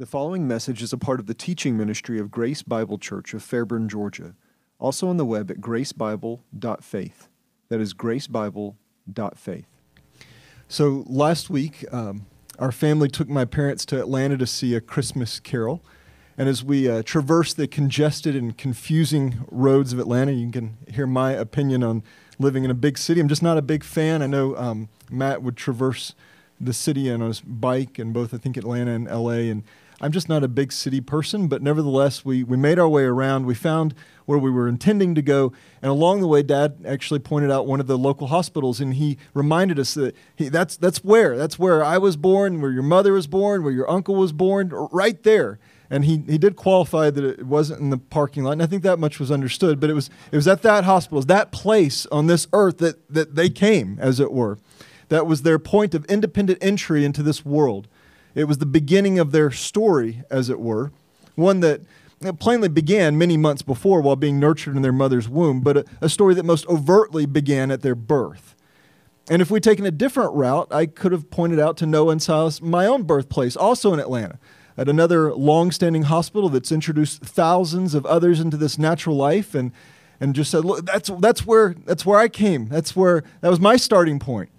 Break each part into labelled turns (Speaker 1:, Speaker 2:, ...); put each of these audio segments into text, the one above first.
Speaker 1: The following message is a part of the teaching ministry of Grace Bible Church of Fairburn, Georgia. Also on the web at gracebible.faith. That is gracebible.faith. So last week, um, our family took my parents to Atlanta to see a Christmas carol. And as we uh, traverse the congested and confusing roads of Atlanta, you can hear my opinion on living in a big city. I'm just not a big fan. I know um, Matt would traverse the city on his bike in both, I think, Atlanta and LA. And I'm just not a big city person, but nevertheless, we, we made our way around. We found where we were intending to go. And along the way, Dad actually pointed out one of the local hospitals, and he reminded us that he, that's, that's where. That's where I was born, where your mother was born, where your uncle was born, right there. And he, he did qualify that it wasn't in the parking lot, and I think that much was understood. But it was, it was at that hospital, it was that place on this earth that, that they came, as it were. That was their point of independent entry into this world. It was the beginning of their story, as it were, one that plainly began many months before while being nurtured in their mother's womb, but a, a story that most overtly began at their birth. And if we'd taken a different route, I could have pointed out to Noah and Silas my own birthplace, also in Atlanta, at another long-standing hospital that's introduced thousands of others into this natural life, and and just said, look, that's that's where that's where I came. That's where that was my starting point.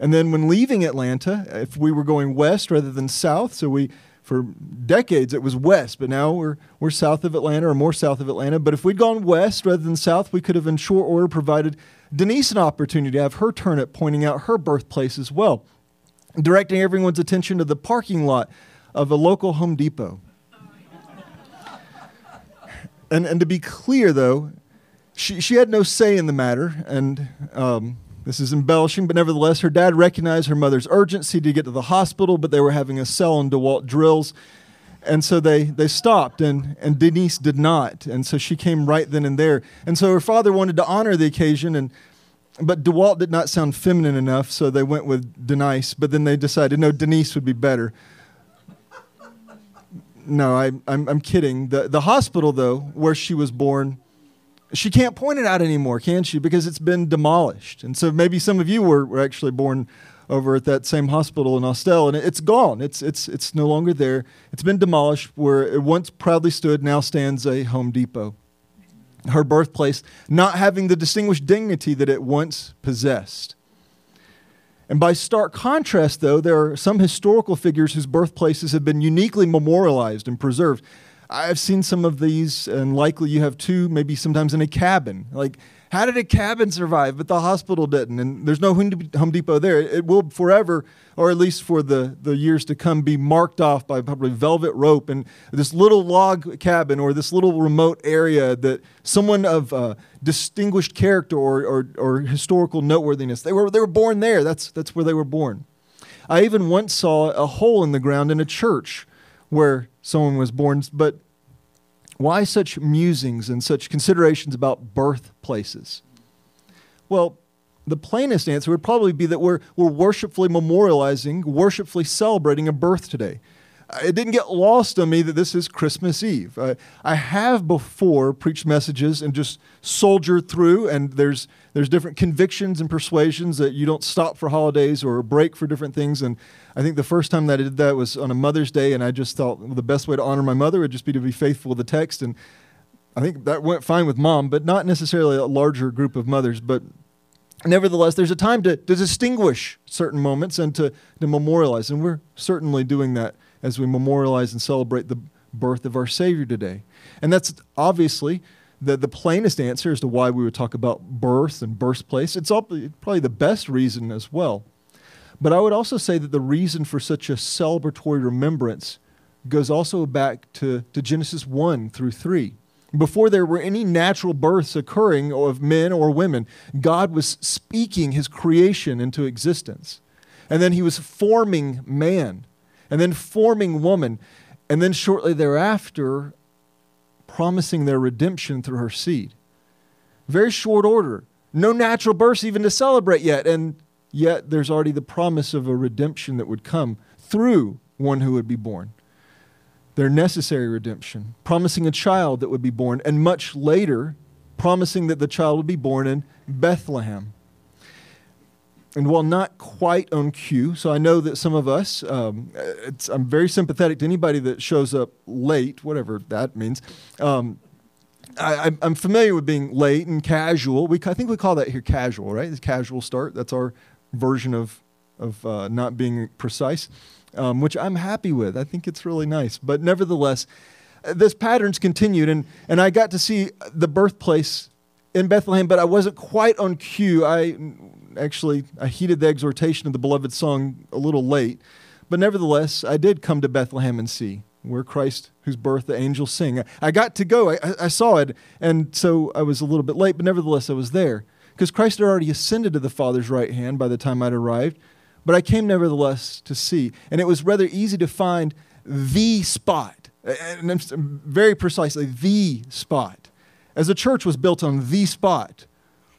Speaker 1: And then when leaving Atlanta, if we were going west rather than south, so we for decades it was west, but now we're we're south of Atlanta or more south of Atlanta. But if we'd gone west rather than south, we could have in short order provided Denise an opportunity to have her turn at pointing out her birthplace as well, directing everyone's attention to the parking lot of a local Home Depot. and and to be clear though, she she had no say in the matter, and um, this is embellishing, but nevertheless, her dad recognized her mother's urgency to get to the hospital, but they were having a cell in DeWalt drills. And so they, they stopped, and, and Denise did not. And so she came right then and there. And so her father wanted to honor the occasion, and, but DeWalt did not sound feminine enough, so they went with Denise. But then they decided, no, Denise would be better. No, I, I'm, I'm kidding. The, the hospital, though, where she was born, she can't point it out anymore, can she? Because it's been demolished. And so maybe some of you were, were actually born over at that same hospital in Austell, and it's gone. It's, it's, it's no longer there. It's been demolished where it once proudly stood, now stands a Home Depot. Her birthplace not having the distinguished dignity that it once possessed. And by stark contrast, though, there are some historical figures whose birthplaces have been uniquely memorialized and preserved. I've seen some of these, and likely you have too, maybe sometimes in a cabin. Like, how did a cabin survive, but the hospital didn't? And there's no Home Depot there. It will forever, or at least for the, the years to come, be marked off by probably velvet rope and this little log cabin or this little remote area that someone of uh, distinguished character or, or, or historical noteworthiness, they were, they were born there. That's, that's where they were born. I even once saw a hole in the ground in a church where someone was born. But why such musings and such considerations about birthplaces? Well, the plainest answer would probably be that we're, we're worshipfully memorializing, worshipfully celebrating a birth today it didn't get lost on me that this is Christmas Eve. I, I have before preached messages and just soldiered through, and there's there's different convictions and persuasions that you don't stop for holidays or break for different things. And I think the first time that I did that was on a Mother's Day, and I just thought well, the best way to honor my mother would just be to be faithful to the text. And I think that went fine with mom, but not necessarily a larger group of mothers. But nevertheless, there's a time to, to distinguish certain moments and to, to memorialize, and we're certainly doing that as we memorialize and celebrate the birth of our Savior today. And that's obviously the, the plainest answer as to why we would talk about birth and birthplace. It's all, probably the best reason as well. But I would also say that the reason for such a celebratory remembrance goes also back to, to Genesis 1 through 3. Before there were any natural births occurring of men or women, God was speaking his creation into existence. And then he was forming man and then forming woman, and then shortly thereafter, promising their redemption through her seed. Very short order. No natural births even to celebrate yet, and yet there's already the promise of a redemption that would come through one who would be born. Their necessary redemption, promising a child that would be born, and much later, promising that the child would be born in Bethlehem. And while not quite on cue, so I know that some of us, um, I'm very sympathetic to anybody that shows up late, whatever that means. Um, I, am familiar with being late and casual. We, I think we call that here casual, right? It's casual start. That's our version of, of uh, not being precise, um, which I'm happy with. I think it's really nice. But nevertheless, uh, this pattern's continued, and, and I got to see the birthplace in Bethlehem, but I wasn't quite on cue. I actually I heeded the exhortation of the beloved song a little late, but nevertheless, I did come to Bethlehem and see where Christ, whose birth the angels sing. I got to go. I, I saw it, and so I was a little bit late, but nevertheless, I was there because Christ had already ascended to the Father's right hand by the time I'd arrived. But I came nevertheless to see, and it was rather easy to find the spot, and very precisely the spot, as the church was built on the spot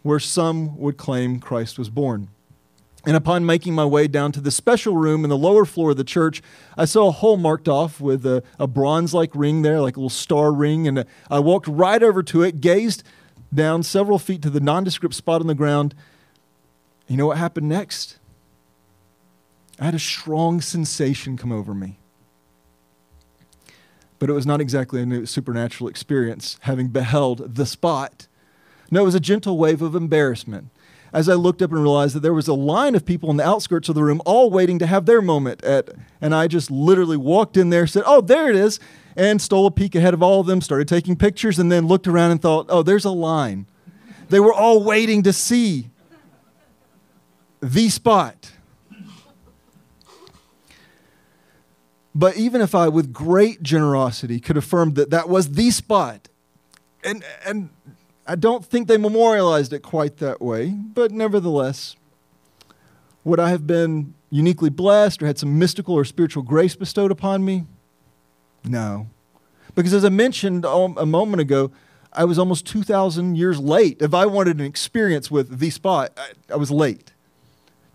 Speaker 1: where some would claim Christ was born. And upon making my way down to the special room in the lower floor of the church, I saw a hole marked off with a, a bronze like ring there, like a little star ring. And uh, I walked right over to it, gazed down several feet to the nondescript spot on the ground. You know what happened next? I had a strong sensation come over me. But it was not exactly a supernatural experience, having beheld the spot. No, it was a gentle wave of embarrassment as I looked up and realized that there was a line of people on the outskirts of the room all waiting to have their moment at and I just literally walked in there, said, "Oh, there it is." And stole a peek ahead of all of them, started taking pictures and then looked around and thought, "Oh, there's a line." They were all waiting to see the spot. But even if I, with great generosity, could affirm that that was the spot, and, and I don't think they memorialized it quite that way, but nevertheless, would I have been uniquely blessed or had some mystical or spiritual grace bestowed upon me? No. Because as I mentioned a moment ago, I was almost 2,000 years late. If I wanted an experience with the spot, I, was late.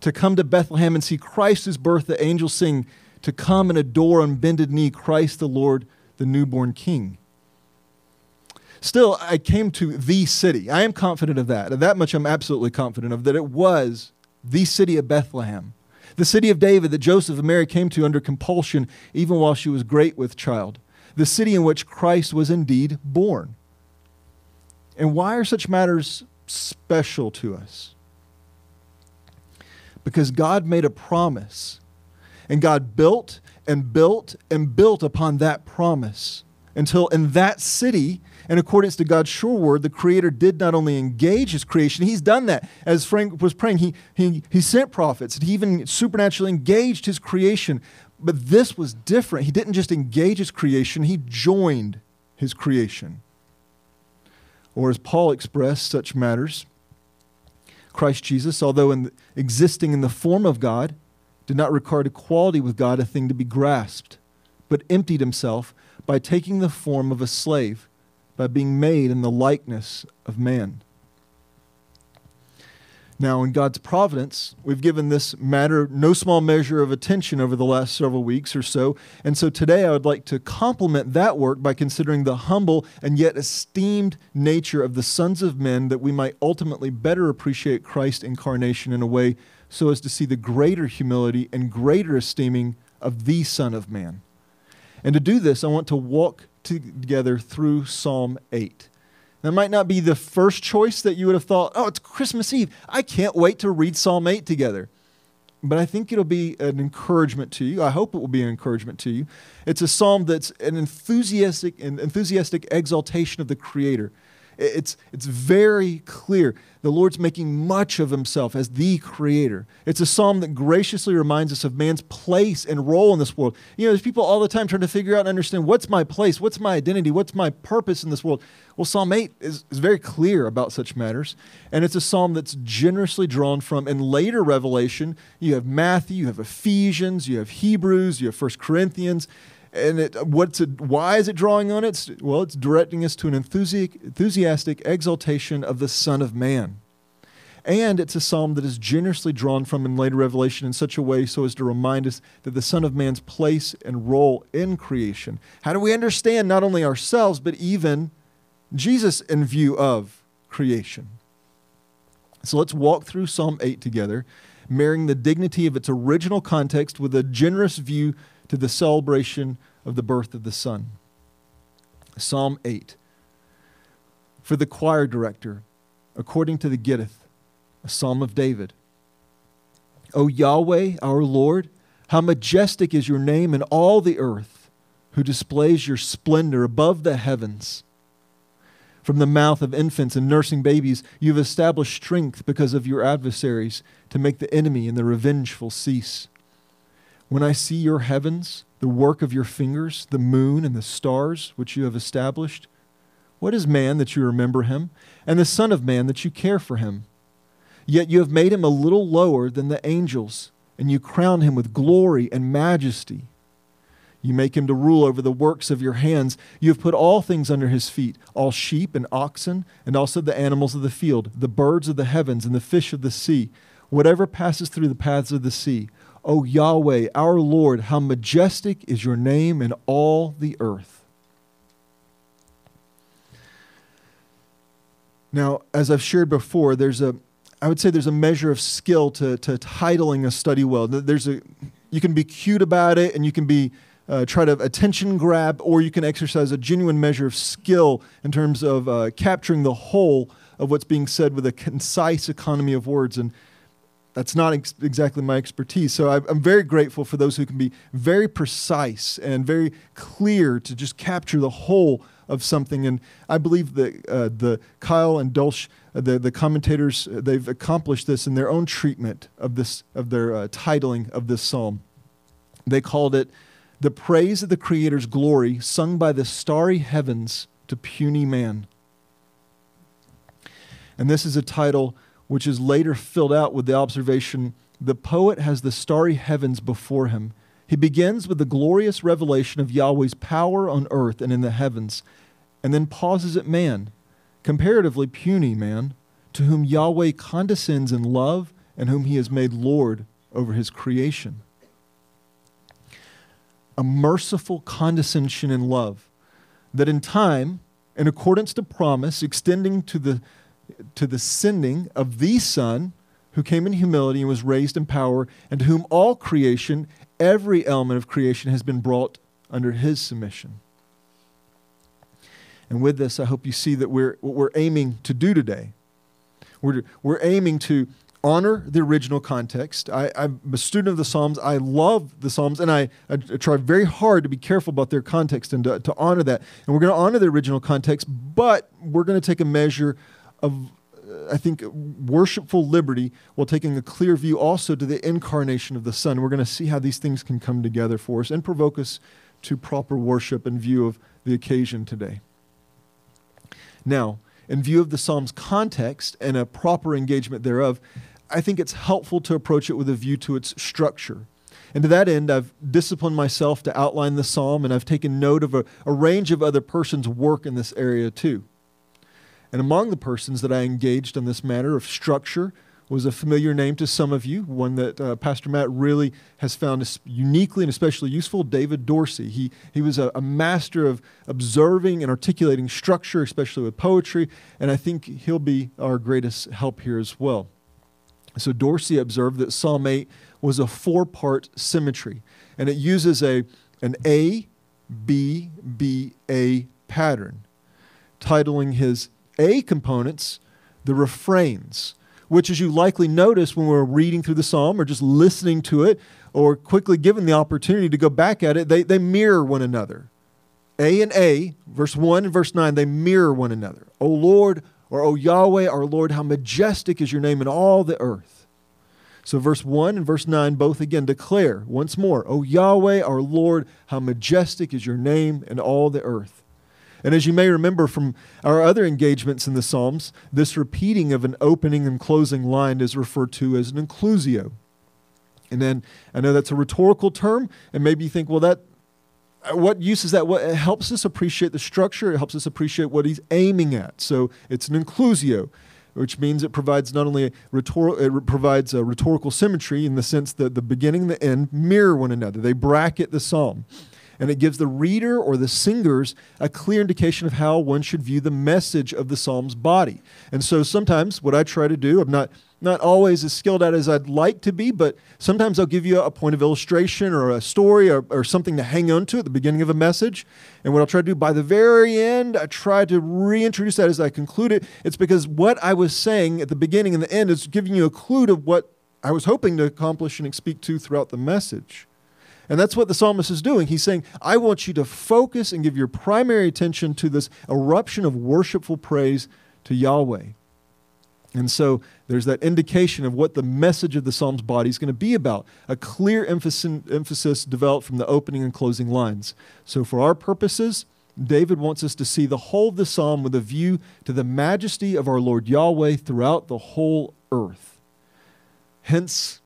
Speaker 1: To come to Bethlehem and see Christ's birth, the angels sing, to come and adore on bended knee Christ the Lord, the newborn King. Still, I came to the city. I am confident of that. That much I'm absolutely confident of, that it was the city of Bethlehem, the city of David that Joseph and Mary came to under compulsion, even while she was great with child, the city in which Christ was indeed born. And why are such matters special to us? Because God made a promise, and God built and built and built upon that promise until in that city in accordance to God's sure word, the Creator did not only engage His creation, He's done that. As Frank was praying, He, he, he sent prophets, He even supernaturally engaged His creation. But this was different. He didn't just engage His creation, He joined His creation. Or as Paul expressed such matters, Christ Jesus, although in the, existing in the form of God, did not regard equality with God a thing to be grasped, but emptied himself by taking the form of a slave by being made in the likeness of man. Now, in God's providence, we've given this matter no small measure of attention over the last several weeks or so. And so today I would like to complement that work by considering the humble and yet esteemed nature of the sons of men that we might ultimately better appreciate Christ's incarnation in a way so as to see the greater humility and greater esteeming of the Son of Man. And to do this, I want to walk together through Psalm 8. That might not be the first choice that you would have thought, oh, it's Christmas Eve. I can't wait to read Psalm 8 together. But I think it'll be an encouragement to you. I hope it will be an encouragement to you. It's a psalm that's an enthusiastic, an enthusiastic exaltation of the Creator. It's, it's very clear. The Lord's making much of himself as the creator. It's a psalm that graciously reminds us of man's place and role in this world. You know, there's people all the time trying to figure out and understand what's my place, what's my identity, what's my purpose in this world. Well, Psalm 8 is, is very clear about such matters. And it's a psalm that's generously drawn from in later Revelation. You have Matthew, you have Ephesians, you have Hebrews, you have First Corinthians and it, what's it, why is it drawing on it? Well, it's directing us to an enthusiastic, enthusiastic exaltation of the Son of Man. And it's a psalm that is generously drawn from in later Revelation in such a way so as to remind us that the Son of Man's place and role in creation. How do we understand not only ourselves, but even Jesus in view of creation? So let's walk through Psalm 8 together marrying the dignity of its original context with a generous view to the celebration of the birth of the Son. Psalm 8. For the choir director, according to the Gittith, a psalm of David. O Yahweh, our Lord, how majestic is your name in all the earth, who displays your splendor above the heavens. From the mouth of infants and nursing babies, you have established strength because of your adversaries to make the enemy and the revengeful cease. When I see your heavens, the work of your fingers, the moon and the stars which you have established, what is man that you remember him, and the Son of Man that you care for him? Yet you have made him a little lower than the angels, and you crown him with glory and majesty. You make him to rule over the works of your hands. You have put all things under his feet all sheep and oxen, and also the animals of the field, the birds of the heavens, and the fish of the sea, whatever passes through the paths of the sea. O Yahweh, our Lord, how majestic is your name in all the earth. Now, as I've shared before, there's a I would say there's a measure of skill to, to titling a study well. There's a, you can be cute about it and you can be uh, try to attention grab, or you can exercise a genuine measure of skill in terms of uh, capturing the whole of what's being said with a concise economy of words. And that's not ex- exactly my expertise. So I, I'm very grateful for those who can be very precise and very clear to just capture the whole of something. And I believe that uh, the Keil and Delitzsch, uh, the, the commentators, uh, they've accomplished this in their own treatment of this of their uh, titling of this psalm. They called it the praise of the Creator's glory sung by the starry heavens to puny man. And this is a title which is later filled out with the observation the poet has the starry heavens before him. He begins with the glorious revelation of Yahweh's power on earth and in the heavens, and then pauses at man, comparatively puny man, to whom Yahweh condescends in love and whom he has made Lord over his creation a merciful condescension in love that in time, in accordance to promise, extending to the, to the sending of the Son who came in humility and was raised in power, and to whom all creation, every element of creation, has been brought under his submission. And with this, I hope you see that we're, what we're aiming to do today. We're, we're aiming to honor the original context. I, am a student of the Psalms. I love the Psalms, and I, I, try very hard to be careful about their context and to, to honor that. And we're going to honor the original context, but we're going to take a measure of, uh, I think, worshipful liberty while taking a clear view also to the incarnation of the Son. We're going to see how these things can come together for us and provoke us to proper worship in view of the occasion today. Now, in view of the Psalm's context and a proper engagement thereof, I think it's helpful to approach it with a view to its structure. And to that end, I've disciplined myself to outline the psalm, and I've taken note of a, a, range of other persons' work in this area too. And among the persons that I engaged on this matter of structure was a familiar name to some of you, one that uh, Pastor Matt really has found uniquely and especially useful David Dorsey. He, he was a, a master of observing and articulating structure, especially with poetry, and I think he'll be our greatest help here as well. So Dorsey observed that Psalm 8 was a four part symmetry, and it uses a, an A, B, B, A pattern, titling his A components the refrains, which, as you likely notice when we're reading through the psalm or just listening to it or quickly given the opportunity to go back at it, they, they mirror one another. A and A, verse 1 and verse 9, they mirror one another. O Lord, or, O Yahweh, our Lord, how majestic is your name in all the earth. So, verse 1 and verse 9 both again declare once more, O Yahweh, our Lord, how majestic is your name in all the earth. And as you may remember from our other engagements in the Psalms, this repeating of an opening and closing line is referred to as an inclusio. And then I know that's a rhetorical term, and maybe you think, well, that uh, what use is that? What it helps us appreciate the structure. It helps us appreciate what he's aiming at. So it's an inclusio, which means it provides not only a rhetor- it provides a rhetorical symmetry in the sense that the beginning and the end mirror one another. They bracket the psalm. And it gives the reader or the singers a clear indication of how one should view the message of the psalm's body. And so sometimes what I try to do, I'm not not always as skilled at as I'd like to be, but sometimes I'll give you a point of illustration or a story or, or, something to hang on to at the beginning of a message. And what I'll try to do by the very end, I try to reintroduce that as I conclude it. It's because what I was saying at the beginning and the end is giving you a clue to what I was hoping to accomplish and speak to throughout the message. And that's what the psalmist is doing. He's saying, I want you to focus and give your primary attention to this eruption of worshipful praise to Yahweh. And so there's that indication of what the message of the Psalm's body is going to be about. A clear emphasis, developed from the opening and closing lines. So, for our purposes, David wants us to see the whole of the psalm with a view to the majesty of our Lord Yahweh throughout the whole earth. Hence,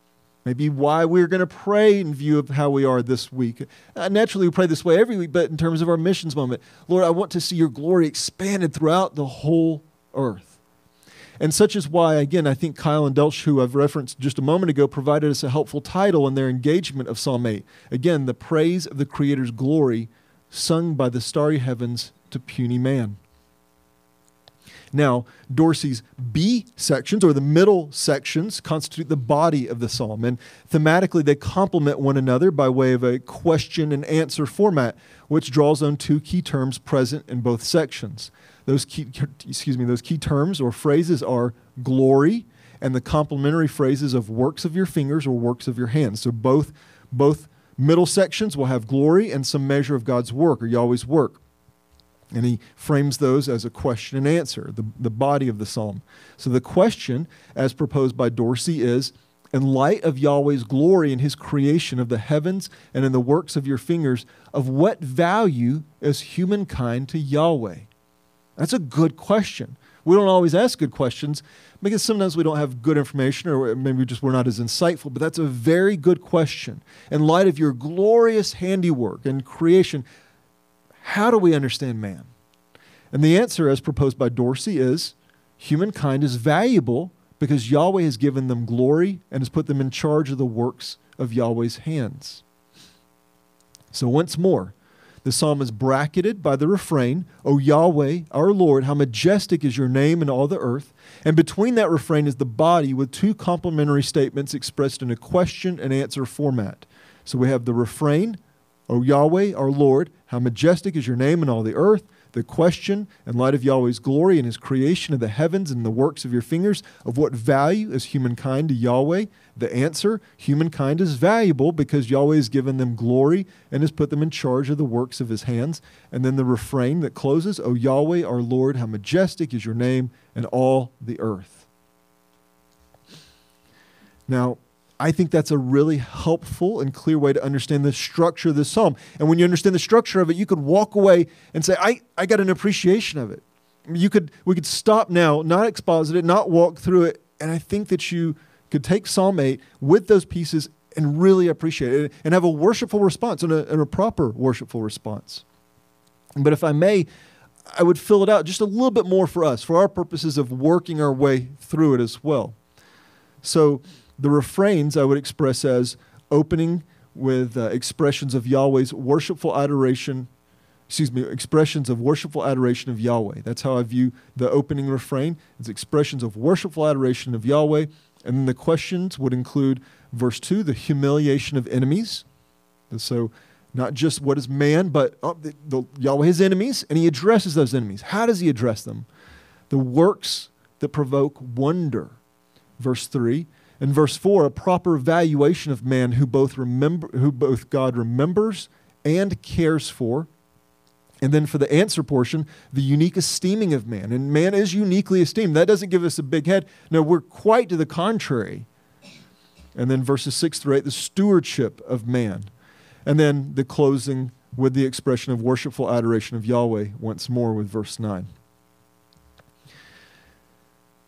Speaker 1: maybe why we're going to pray in view of how we are this week. Uh, naturally, we pray this way every week, but in terms of our missions moment, Lord, I want to see your glory expanded throughout the whole earth. And such is why, again, I think Keil and Delitzsch, who I've referenced just a moment ago, provided us a helpful title in their engagement of Psalm 8. Again, the praise of the Creator's glory sung by the starry heavens to puny man. Now, Dorsey's B sections, or the middle sections, constitute the body of the psalm. And thematically, they complement one another by way of a question and answer format, which draws on two key terms present in both sections. Those key, excuse me, those key terms or phrases are glory and the complementary phrases of works of your fingers or works of your hands. So both, both middle sections will have glory and some measure of God's work or Yahweh's work. And he frames those as a question and answer, the, the body of the psalm. So the question, as proposed by Dorsey, is in light of Yahweh's glory in his creation of the heavens and in the works of your fingers, of what value is humankind to Yahweh? That's a good question. We don't always ask good questions because sometimes we don't have good information or maybe just we're not as insightful, but that's a very good question. In light of your glorious handiwork and creation, how do we understand man? And the answer, as proposed by Dorsey, is humankind is valuable because Yahweh has given them glory and has put them in charge of the works of Yahweh's hands. So, once more, the psalm is bracketed by the refrain, O Yahweh, our Lord, how majestic is your name in all the earth. And between that refrain is the body with two complementary statements expressed in a question and answer format. So we have the refrain, O Yahweh, our Lord, how majestic is your name in all the earth the question, in light of Yahweh's glory and his creation of the heavens and the works of your fingers, of what value is humankind to Yahweh? The answer humankind is valuable because Yahweh has given them glory and has put them in charge of the works of his hands. And then the refrain that closes, O Yahweh, our Lord, how majestic is your name in all the earth. Now, I think that's a really helpful and clear way to understand the structure of this psalm. And when you understand the structure of it, you could walk away and say, I, I got an appreciation of it. You could we could stop now, not exposit it, not walk through it, and I think that you could take Psalm 8 with those pieces and really appreciate it and have a worshipful response and a, and a proper worshipful response. But if I may, I would fill it out just a little bit more for us, for our purposes of working our way through it as well. So the refrains I would express as opening with uh, expressions of Yahweh's worshipful adoration, excuse me, expressions of worshipful adoration of Yahweh. That's how I view the opening refrain. It's expressions of worshipful adoration of Yahweh. And then the questions would include verse 2, the humiliation of enemies. And so, not just what is man, but oh, the, the, Yahweh's enemies, and he addresses those enemies. How does he address them? The works that provoke wonder. Verse 3, in verse 4, a proper valuation of man who both remember who both God remembers and cares for. And then for the answer portion, the unique esteeming of man. And man is uniquely esteemed. That doesn't give us a big head. No, we're quite to the contrary. And then verses 6 through 8, the stewardship of man. And then the closing with the expression of worshipful adoration of Yahweh once more with verse 9.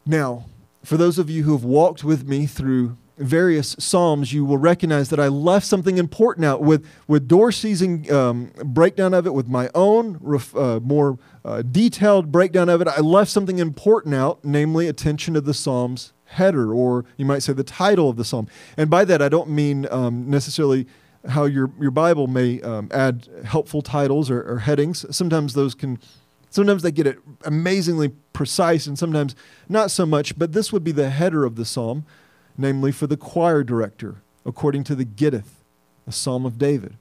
Speaker 1: Now, for those of you who have walked with me through various psalms, you will recognize that I left something important out with, with Dorsey's um, breakdown of it, with my own ref, uh, more uh, detailed breakdown of it. I left something important out, namely attention to the psalm's header, or you might say the title of the psalm. And by that, I don't mean um, necessarily how your, your Bible may um, add helpful titles or, or headings. Sometimes those can sometimes they get it amazingly precise and sometimes not so much, but this would be the header of the psalm, namely for the choir director, according to the Gittith, a psalm of David.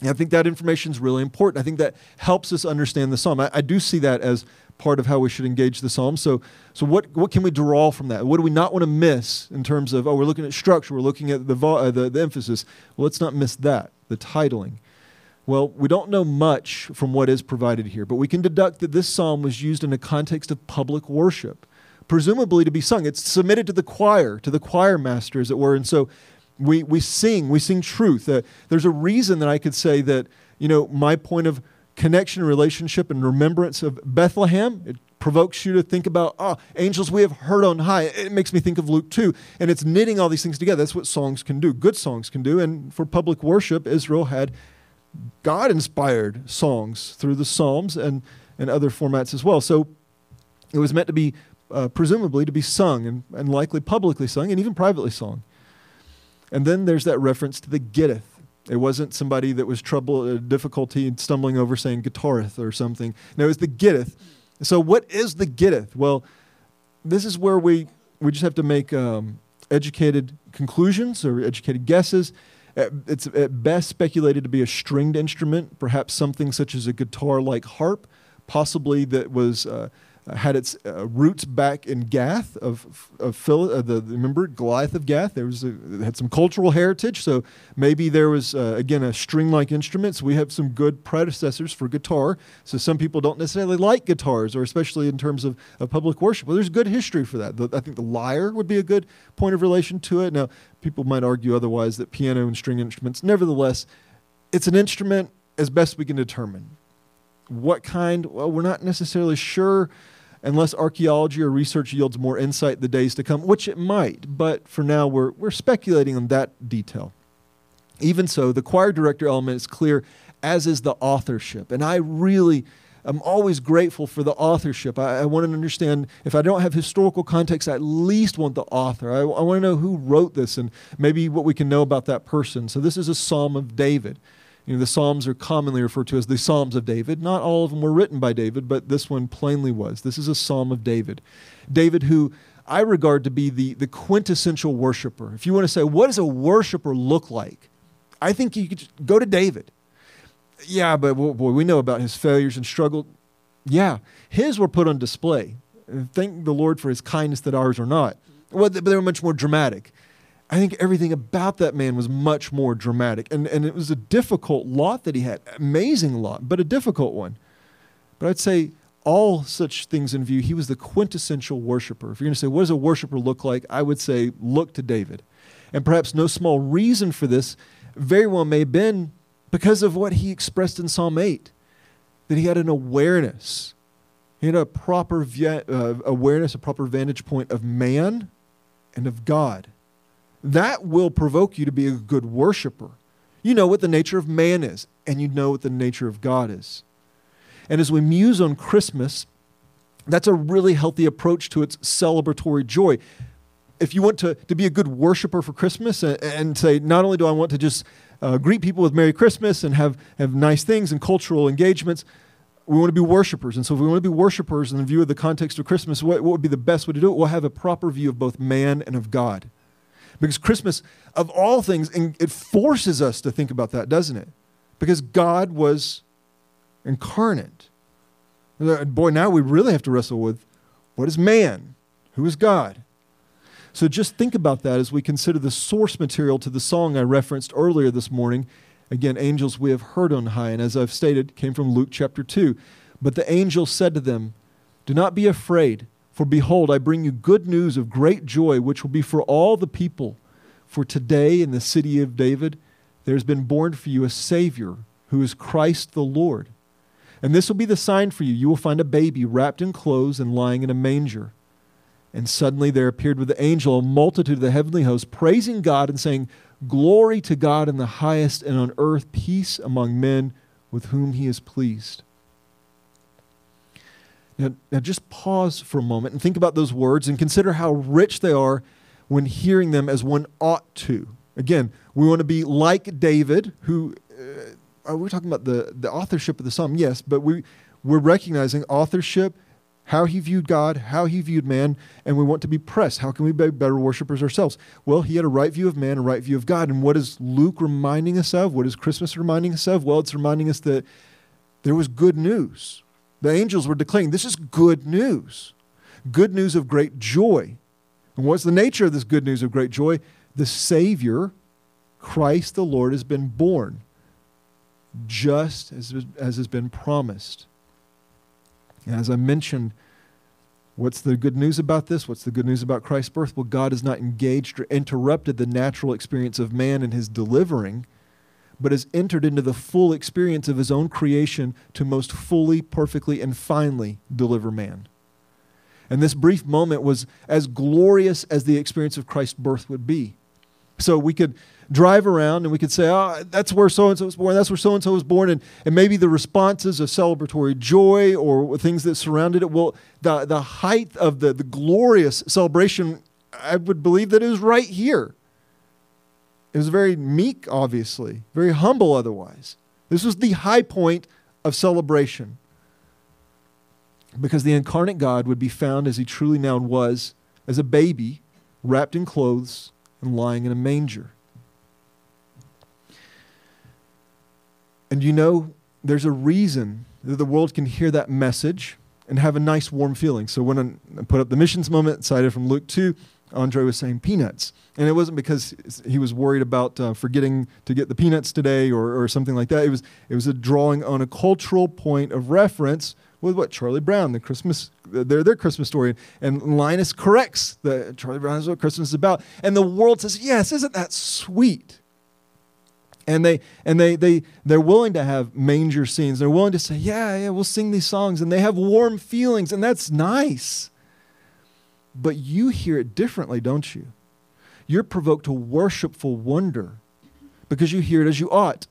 Speaker 1: And I think that information is really important. I think that helps us understand the psalm. I, I, do see that as part of how we should engage the psalm. So, so what, what can we draw from that? What do we not want to miss in terms of, oh, we're looking at structure, we're looking at the, uh, the, the emphasis. Well, let's not miss that, the titling. Well, we don't know much from what is provided here, but we can deduct that this psalm was used in a context of public worship, presumably to be sung. It's submitted to the choir, to the choir master, as it were. And so we, we sing, we sing truth. Uh, there's a reason that I could say that, you know, my point of connection, relationship, and remembrance of Bethlehem, it provokes you to think about, ah, oh, angels we have heard on high. It makes me think of Luke 2. And it's knitting all these things together. That's what songs can do, good songs can do. And for public worship, Israel had God inspired songs through the Psalms and, and other formats as well. So it was meant to be, uh, presumably, to be sung and, and likely publicly sung and even privately sung. And then there's that reference to the Gittith. It wasn't somebody that was trouble, uh, difficulty in stumbling over saying guitarith or something. No, it was the Gittith. So what is the Gittith? Well, this is where we, we just have to make um, educated conclusions or educated guesses it's at best speculated to be a stringed instrument, perhaps something such as a guitar like harp, possibly that was. Uh, had its uh, roots back in Gath of of Phil, uh, the remember Goliath of Gath. There was a, had some cultural heritage, so maybe there was uh, again a string-like instrument. So we have some good predecessors for guitar. So some people don't necessarily like guitars, or especially in terms of, of public worship. Well, there's good history for that. The, I think the lyre would be a good point of relation to it. Now people might argue otherwise that piano and string instruments, nevertheless, it's an instrument as best we can determine. What kind? Well, we're not necessarily sure unless archaeology or research yields more insight the days to come, which it might, but for now we're, we're speculating on that detail. Even so, the choir director element is clear, as is the authorship. And I really am always grateful for the authorship. I, I want to understand, if I don't have historical context, I at least want the author. I, I want to know who wrote this and maybe what we can know about that person. So this is a psalm of David. You know, the Psalms are commonly referred to as the Psalms of David. Not all of them were written by David, but this one plainly was. This is a Psalm of David. David, who I regard to be the, the quintessential worshiper. If you want to say, what does a worshiper look like? I think you could go to David. Yeah, but boy, we know about his failures and struggle. Yeah, his were put on display. Thank the Lord for his kindness that ours are not. Well, but they were much more dramatic. I think everything about that man was much more dramatic. And, and it was a difficult lot that he had. Amazing lot, but a difficult one. But I'd say all such things in view, he was the quintessential worshiper. If you're going to say, what does a worshiper look like? I would say, look to David. And perhaps no small reason for this very well may have been because of what he expressed in Psalm 8 that he had an awareness. He had a proper uh, awareness, a proper vantage point of man and of God that will provoke you to be a good worshiper. You know what the nature of man is, and you know what the nature of God is. And as we muse on Christmas, that's a really healthy approach to its celebratory joy. If you want to, to be a good worshiper for Christmas and, and say, not only do I want to just uh, greet people with Merry Christmas and have, have nice things and cultural engagements, we want to be worshipers. And so, if we want to be worshipers in the view of the context of Christmas, what, what would be the best way to do it? We'll have a proper view of both man and of God. Because Christmas, of all things, and it forces us to think about that, doesn't it? Because God was incarnate. Boy, now we really have to wrestle with what is man? Who is God? So just think about that as we consider the source material to the song I referenced earlier this morning. Again, angels we have heard on high, and as I've stated, came from Luke chapter 2. But the angel said to them, Do not be afraid. For behold, I bring you good news of great joy, which will be for all the people. For today in the city of David, there has been born for you a Savior, who is Christ the Lord. And this will be the sign for you you will find a baby wrapped in clothes and lying in a manger. And suddenly there appeared with the angel a multitude of the heavenly hosts, praising God and saying, Glory to God in the highest, and on earth peace among men with whom he is pleased. Now, now, just pause for a moment and think about those words and consider how rich they are when hearing them as one ought to. Again, we want to be like David, who uh, we're talking about the, the authorship of the psalm, yes, but we, we're recognizing authorship how he viewed God, how he viewed man, and we want to be pressed. How can we be better worshipers ourselves? Well, he had a right view of man, a right view of God. And what is Luke reminding us of? What is Christmas reminding us of? Well, it's reminding us that there was good news. The angels were declaring, This is good news. Good news of great joy. And what's the nature of this good news of great joy? The Savior, Christ the Lord, has been born, just as, as has been promised. As I mentioned, what's the good news about this? What's the good news about Christ's birth? Well, God has not engaged or interrupted the natural experience of man in his delivering, but has entered into the full experience of his own creation to most fully, perfectly, and finally deliver man. And this brief moment was as glorious as the experience of Christ's birth would be. So we could drive around and we could say, oh, that's where so and so was born, that's where so and so was born, and, and maybe the responses of celebratory joy or things that surrounded it. Well, the, the height of the, the glorious celebration, I would believe that it was right here. It was very meek, obviously, very humble otherwise. This was the high point of celebration because the incarnate God would be found as he truly now was, as a baby, wrapped in clothes and lying in a manger. And you know, there's a reason that the world can hear that message and have a nice warm feeling. So when I put up the missions moment cited from Luke 2, Andre was saying peanuts. And it wasn't because he was worried about uh, forgetting to get the peanuts today or, or something like that. It was, it was a drawing on a cultural point of reference with what Charlie Brown, the Christmas, their, their Christmas story. And Linus corrects that Charlie Brown is what Christmas is about. And the world says, yes, isn't that sweet? And they and they they they're willing to have manger scenes. They're willing to say yeah yeah we'll sing these songs. And they have warm feelings and that's nice. But you hear it differently don't you? You're provoked to worshipful wonder because you hear it as you ought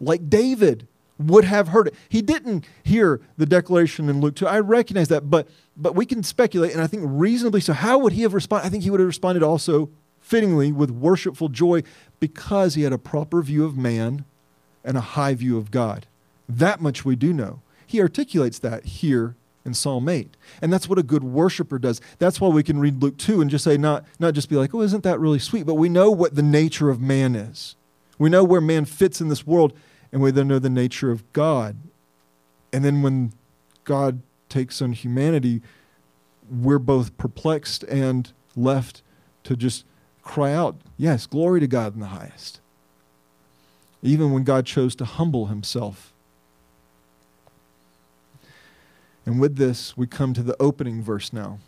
Speaker 1: like david would have heard it. He didn't hear the declaration in luke 2 i recognize that but but we can speculate and i think reasonably so. How would he have responded i think he would have responded also fittingly with worshipful joy because he had a proper view of man and a high view of God. That much we do know. He articulates that here in Psalm 8. And that's what a good worshiper does. That's why we can read Luke 2 and just say, not, not just be like, oh, isn't that really sweet? But we know what the nature of man is. We know where man fits in this world, and we then know the nature of God. And then when God takes on humanity, we're both perplexed and left to just cry out, Yes, glory to God in the highest. Even when God chose to humble himself. And with this, we come to the opening verse now.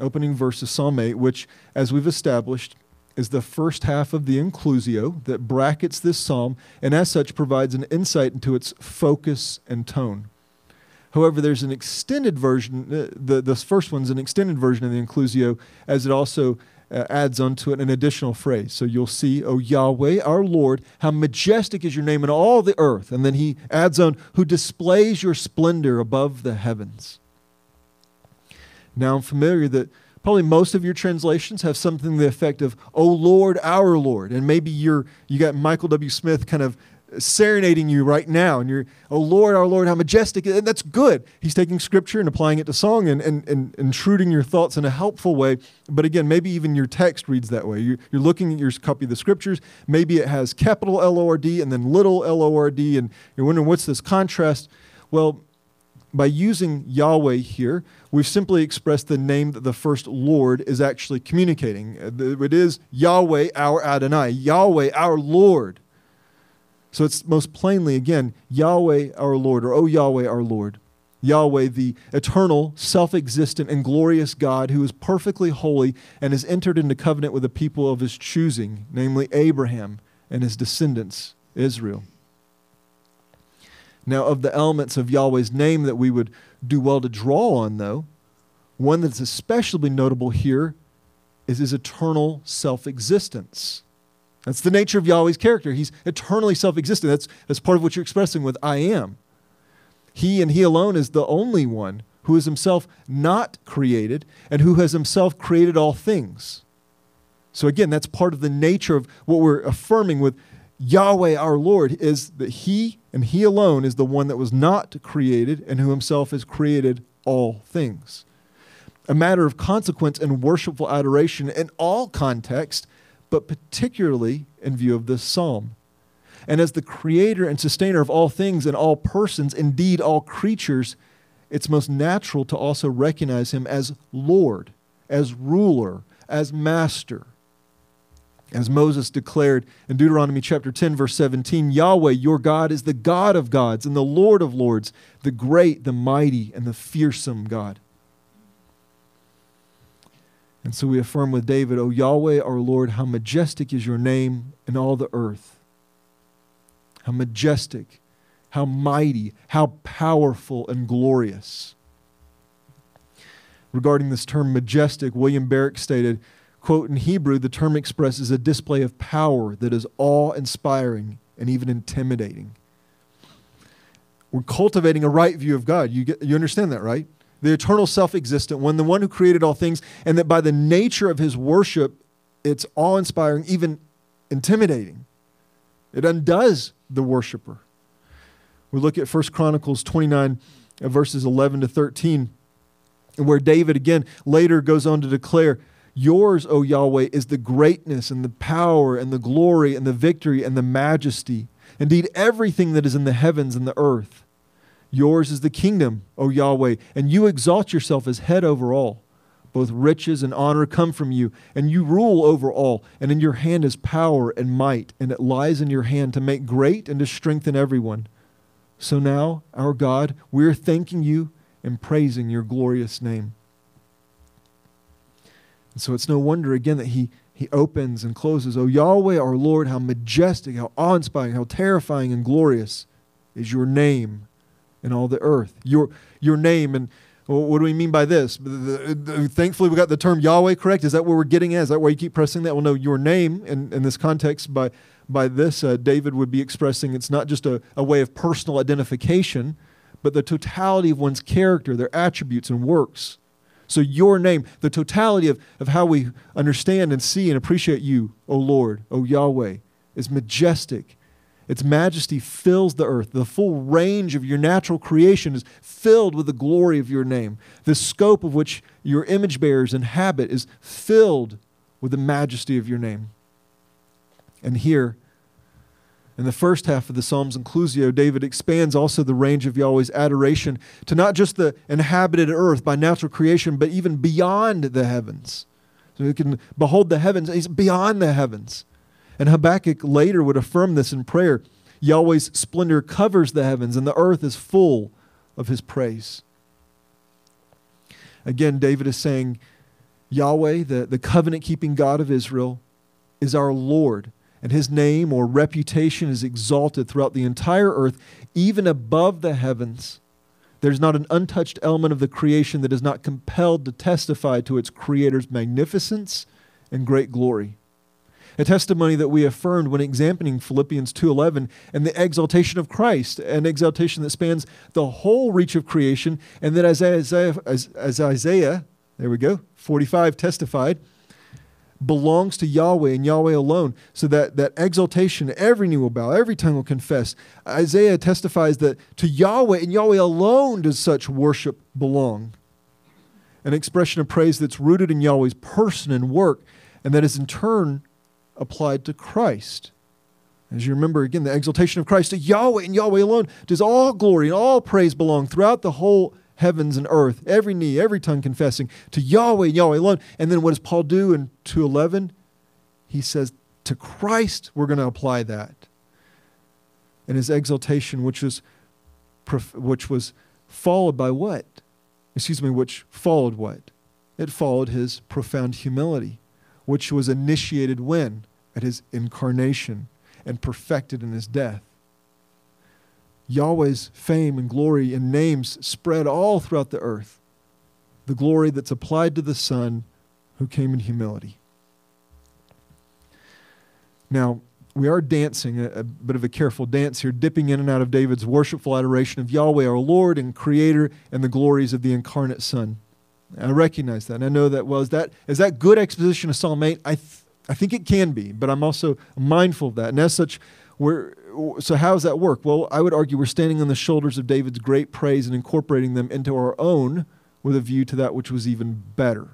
Speaker 1: Opening verse of Psalm 8, which, as we've established, is the first half of the inclusio that brackets this psalm and, as such, provides an insight into its focus and tone. However, there's an extended version, uh, the, first one's an extended version of the inclusio, as it also uh, adds onto it an additional phrase. So you'll see, O Yahweh, our Lord, how majestic is your name in all the earth. And then he adds on, who displays your splendor above the heavens. Now I'm familiar that probably most of your translations have something to the effect of, O Lord, our Lord. And maybe you're, you got Michael W. Smith kind of serenading you right now and you're oh lord our lord how majestic and that's good. He's taking scripture and applying it to song and, and, and intruding your thoughts in a helpful way. But again maybe even your text reads that way. You're, you're looking at your copy of the scriptures. Maybe it has capital l-o-r-d and then little l-o-r-d and you're wondering what's this contrast? Well by using Yahweh here, we've simply expressed the name that the first Lord is actually communicating. Uh, it is Yahweh, our Adonai, Yahweh, our Lord. So it's most plainly, again, Yahweh our Lord, or O Yahweh our Lord. Yahweh, the eternal, self existent, and glorious God who is perfectly holy and has entered into covenant with the people of his choosing, namely Abraham and his descendants, Israel. Now, of the elements of Yahweh's name that we would do well to draw on, though, one that's especially notable here is his eternal self existence. That's the nature of Yahweh's character. He's eternally self existent. That's, that's part of what you're expressing with I am. He and He alone is the only one who is himself not created and who has himself created all things. So, again, that's part of the nature of what we're affirming with Yahweh our Lord is that He and He alone is the one that was not created and who Himself has created all things. A matter of consequence and worshipful adoration in all contexts, but particularly in view of this psalm. And as the creator and sustainer of all things and all persons, indeed all creatures, it's most natural to also recognize him as Lord, as ruler, as master. As Moses declared in Deuteronomy chapter 10, verse 17 Yahweh, your God, is the God of gods and the Lord of lords, the great, the mighty, and the fearsome God. And so we affirm with David, O Yahweh, our Lord, how majestic is your name in all the earth. How majestic, how mighty, how powerful and glorious. Regarding this term majestic, William Barrick stated, Quote, in Hebrew, the term expresses a display of power that is awe inspiring and even intimidating. We're cultivating a right view of God. You, get, you understand that, right? The eternal self existent one, the one who created all things, and that by the nature of his worship, it's awe inspiring, even intimidating. It undoes the worshiper. We look at 1 Chronicles 29, uh, verses 11 to 13, where David again later goes on to declare, Yours, O Yahweh, is the greatness and the power and the glory and the victory and the majesty. Indeed, everything that is in the heavens and the earth. Yours is the kingdom, O Yahweh, and you exalt yourself as head over all. Both riches and honor come from you, and you rule over all. And in your hand is power and might, and it lies in your hand to make great and to strengthen everyone. So now, our God, we are thanking you and praising your glorious name. And so it's no wonder again that he, he opens and closes. O Yahweh, our Lord, how majestic, how awe inspiring, how terrifying and glorious is your name in all the earth. Your, your name. And what do we mean by this? Thankfully, we got the term Yahweh correct. Is that what we're getting at? Is that why you keep pressing that? Well, no, your name in, in this context, by, by this, uh, David would be expressing it's not just a, a way of personal identification, but the totality of one's character, their attributes and works. So, your name, the totality of, of how we understand and see and appreciate you, O Lord, O Yahweh, is majestic. Its majesty fills the earth. The full range of your natural creation is filled with the glory of your name. The scope of which your image bearers inhabit is filled with the majesty of your name. And here, in the first half of the Psalms Inclusio, David expands also the range of Yahweh's adoration to not just the inhabited earth by natural creation, but even beyond the heavens. So you can behold the heavens, he's beyond the heavens. And Habakkuk later would affirm this in prayer Yahweh's splendor covers the heavens, and the earth is full of his praise. Again, David is saying, Yahweh, the, the covenant keeping God of Israel, is our Lord and his name or reputation is exalted throughout the entire earth, even above the heavens. There's not an untouched element of the creation that is not compelled to testify to its creator's magnificence and great glory. A testimony that we affirmed when examining Philippians 2:11 and the exaltation of Christ, an exaltation that spans the whole reach of creation, and that as Isaiah, as, as Isaiah there we go, 45 testified, belongs to Yahweh and Yahweh alone. So that, that exaltation, every knee will bow, every tongue will confess. Isaiah testifies that to Yahweh and Yahweh alone does such worship belong. An expression of praise that's rooted in Yahweh's person and work, and that is in turn applied to Christ. As you remember, again, the exaltation of Christ to Yahweh and Yahweh alone does all glory and all praise belong throughout the whole heavens and earth, every knee, every tongue confessing to Yahweh, Yahweh alone. And then what does Paul do in 2:11? He says, to Christ we're going to apply that. And his exaltation, which was, which was followed by what? Excuse me, which followed what? It followed his profound humility, which was initiated when? At his incarnation and perfected in his death. Yahweh's fame and glory and names spread all throughout the earth. The glory that's applied to the Son who came in humility. Now, we are dancing, a, a, bit of a careful dance here, dipping in and out of David's worshipful adoration of Yahweh, our Lord and Creator, and the glories of the incarnate Son. I recognize that. And I know that well. Is that, is that good exposition of Psalm 8? I, th- I think it can be, but I'm also mindful of that. And as such, we're, so how does that work? Well, I would argue we're standing on the shoulders of David's great praise and incorporating them into our own with a view to that which was even better.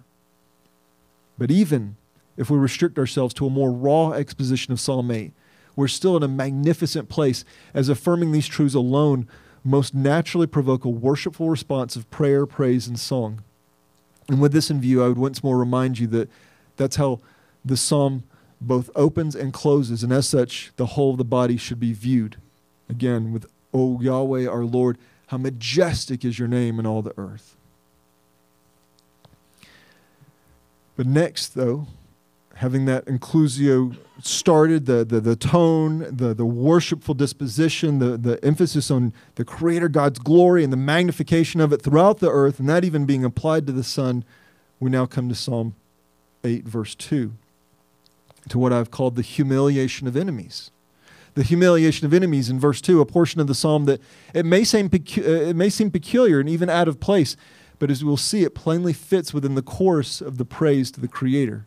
Speaker 1: But even if we restrict ourselves to a more raw exposition of Psalm 8, we're still in a magnificent place as affirming these truths alone most naturally provoke a worshipful response of prayer, praise, and song. And with this in view, I would once more remind you that that's how the psalm both opens and closes, and as such, the whole of the body should be viewed. Again, with, O Yahweh our Lord, how majestic is your name in all the earth. But next, though, having that inclusio started, the, the, the tone, the, the worshipful disposition, the, the emphasis on the Creator God's glory and the magnification of it throughout the earth, and that even being applied to the Son, we now come to Psalm 8, verse 2, to what I've called the humiliation of enemies. The humiliation of enemies in verse 2, a portion of the psalm that it may seem, pecu- uh, it may seem peculiar and even out of place, but as we'll see, it plainly fits within the course of the praise to the Creator.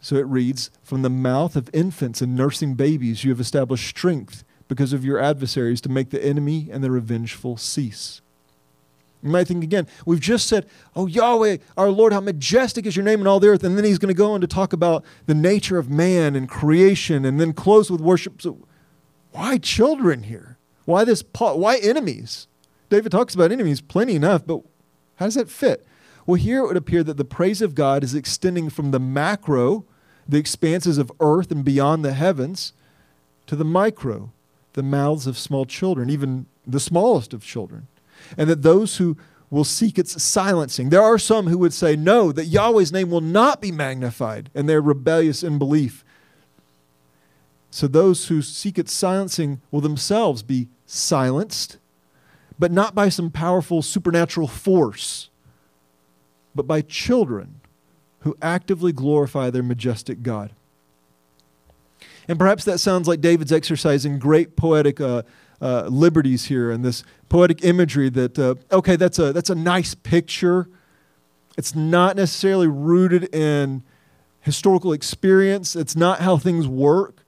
Speaker 1: So it reads From the mouth of infants and nursing babies, you have established strength because of your adversaries to make the enemy and the revengeful cease. You might think again, we've just said, Oh, Yahweh, our Lord, how majestic is your name in all the earth. And then he's going to go on to talk about the nature of man and creation and then close with worship. So, why children here? Why this? Why enemies? David talks about enemies plenty enough, but how does that fit? Well, here it would appear that the praise of God is extending from the macro, the expanses of earth and beyond the heavens, to the micro, the mouths of small children, even the smallest of children. And that those who will seek its silencing. There are some who would say, no, that Yahweh's name will not be magnified, and they're rebellious in belief. So those who seek its silencing will themselves be silenced, but not by some powerful supernatural force, but by children who actively glorify their majestic God. And perhaps that sounds like David's exercising great poetic uh, uh, liberties here and this poetic imagery that, uh, okay, that's a, that's a nice picture. It's not necessarily rooted in historical experience, it's not how things work.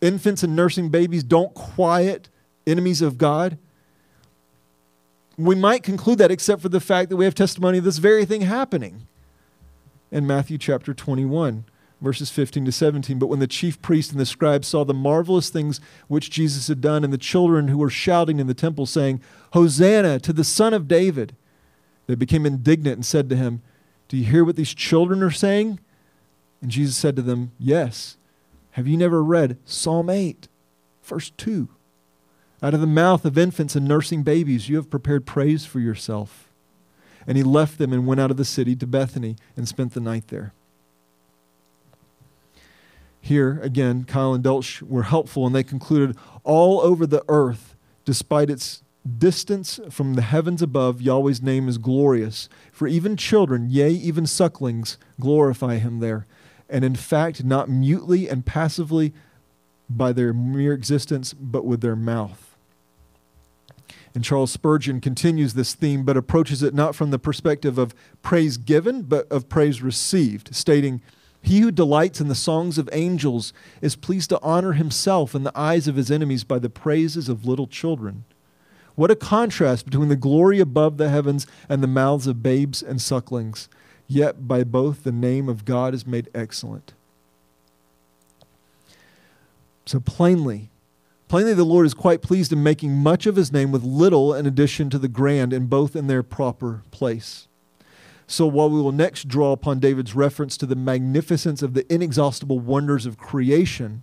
Speaker 1: Infants and nursing babies don't quiet enemies of God. We might conclude that except for the fact that we have testimony of this very thing happening in Matthew chapter 21, verses 15 to 17. But when the chief priest and the scribes saw the marvelous things which Jesus had done, and the children who were shouting in the temple, saying, Hosanna to the Son of David, they became indignant and said to him, Do you hear what these children are saying? And Jesus said to them, Yes. Have you never read Psalm 8, verse 2? Out of the mouth of infants and nursing babies, you have prepared praise for yourself. And he left them and went out of the city to Bethany and spent the night there. Here, again, Keil and Delitzsch were helpful, and they concluded all over the earth, despite its distance from the heavens above, Yahweh's name is glorious. For even children, yea, even sucklings, glorify him there. And in fact, not mutely and passively by their mere existence, but with their mouth. And Charles Spurgeon continues this theme, but approaches it not from the perspective of praise given, but of praise received, stating, He who delights in the songs of angels is pleased to honor himself in the eyes of his enemies by the praises of little children. What a contrast between the glory above the heavens and the mouths of babes and sucklings. Yet by both the name of God is made excellent. So plainly, Plainly, the Lord is quite pleased in making much of his name with little in addition to the grand, and both in their proper place. So, while we will next draw upon David's reference to the magnificence of the inexhaustible wonders of creation,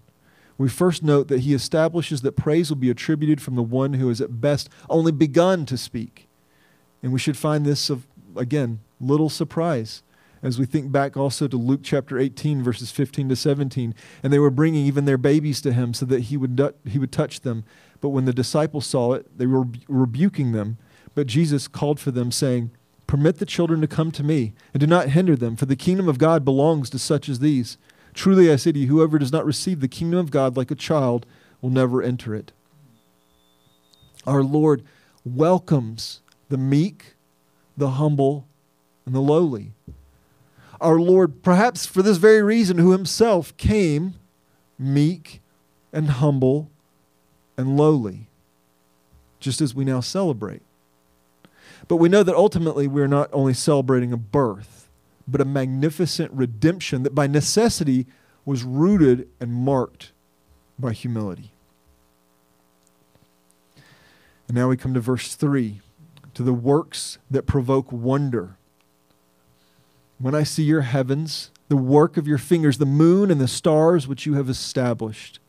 Speaker 1: we first note that he establishes that praise will be attributed from the one who has at best only begun to speak. And we should find this of, again, little surprise as we think back also to Luke chapter 18, verses 15 to 17. And they were bringing even their babies to him so that he would, he would touch them. But when the disciples saw it, they were rebuking them. But Jesus called for them, saying, Permit the children to come to me, and do not hinder them, for the kingdom of God belongs to such as these. Truly I say to you, whoever does not receive the kingdom of God like a child will never enter it. Our Lord welcomes the meek, the humble, and the lowly our Lord, perhaps for this very reason, who himself came meek and humble and lowly, just as we now celebrate. But we know that ultimately we're not only celebrating a birth, but a magnificent redemption that by necessity was rooted and marked by humility. And now we come to verse 3 to the works that provoke wonder. When I see your heavens, the work of your fingers, the moon and the stars which you have established.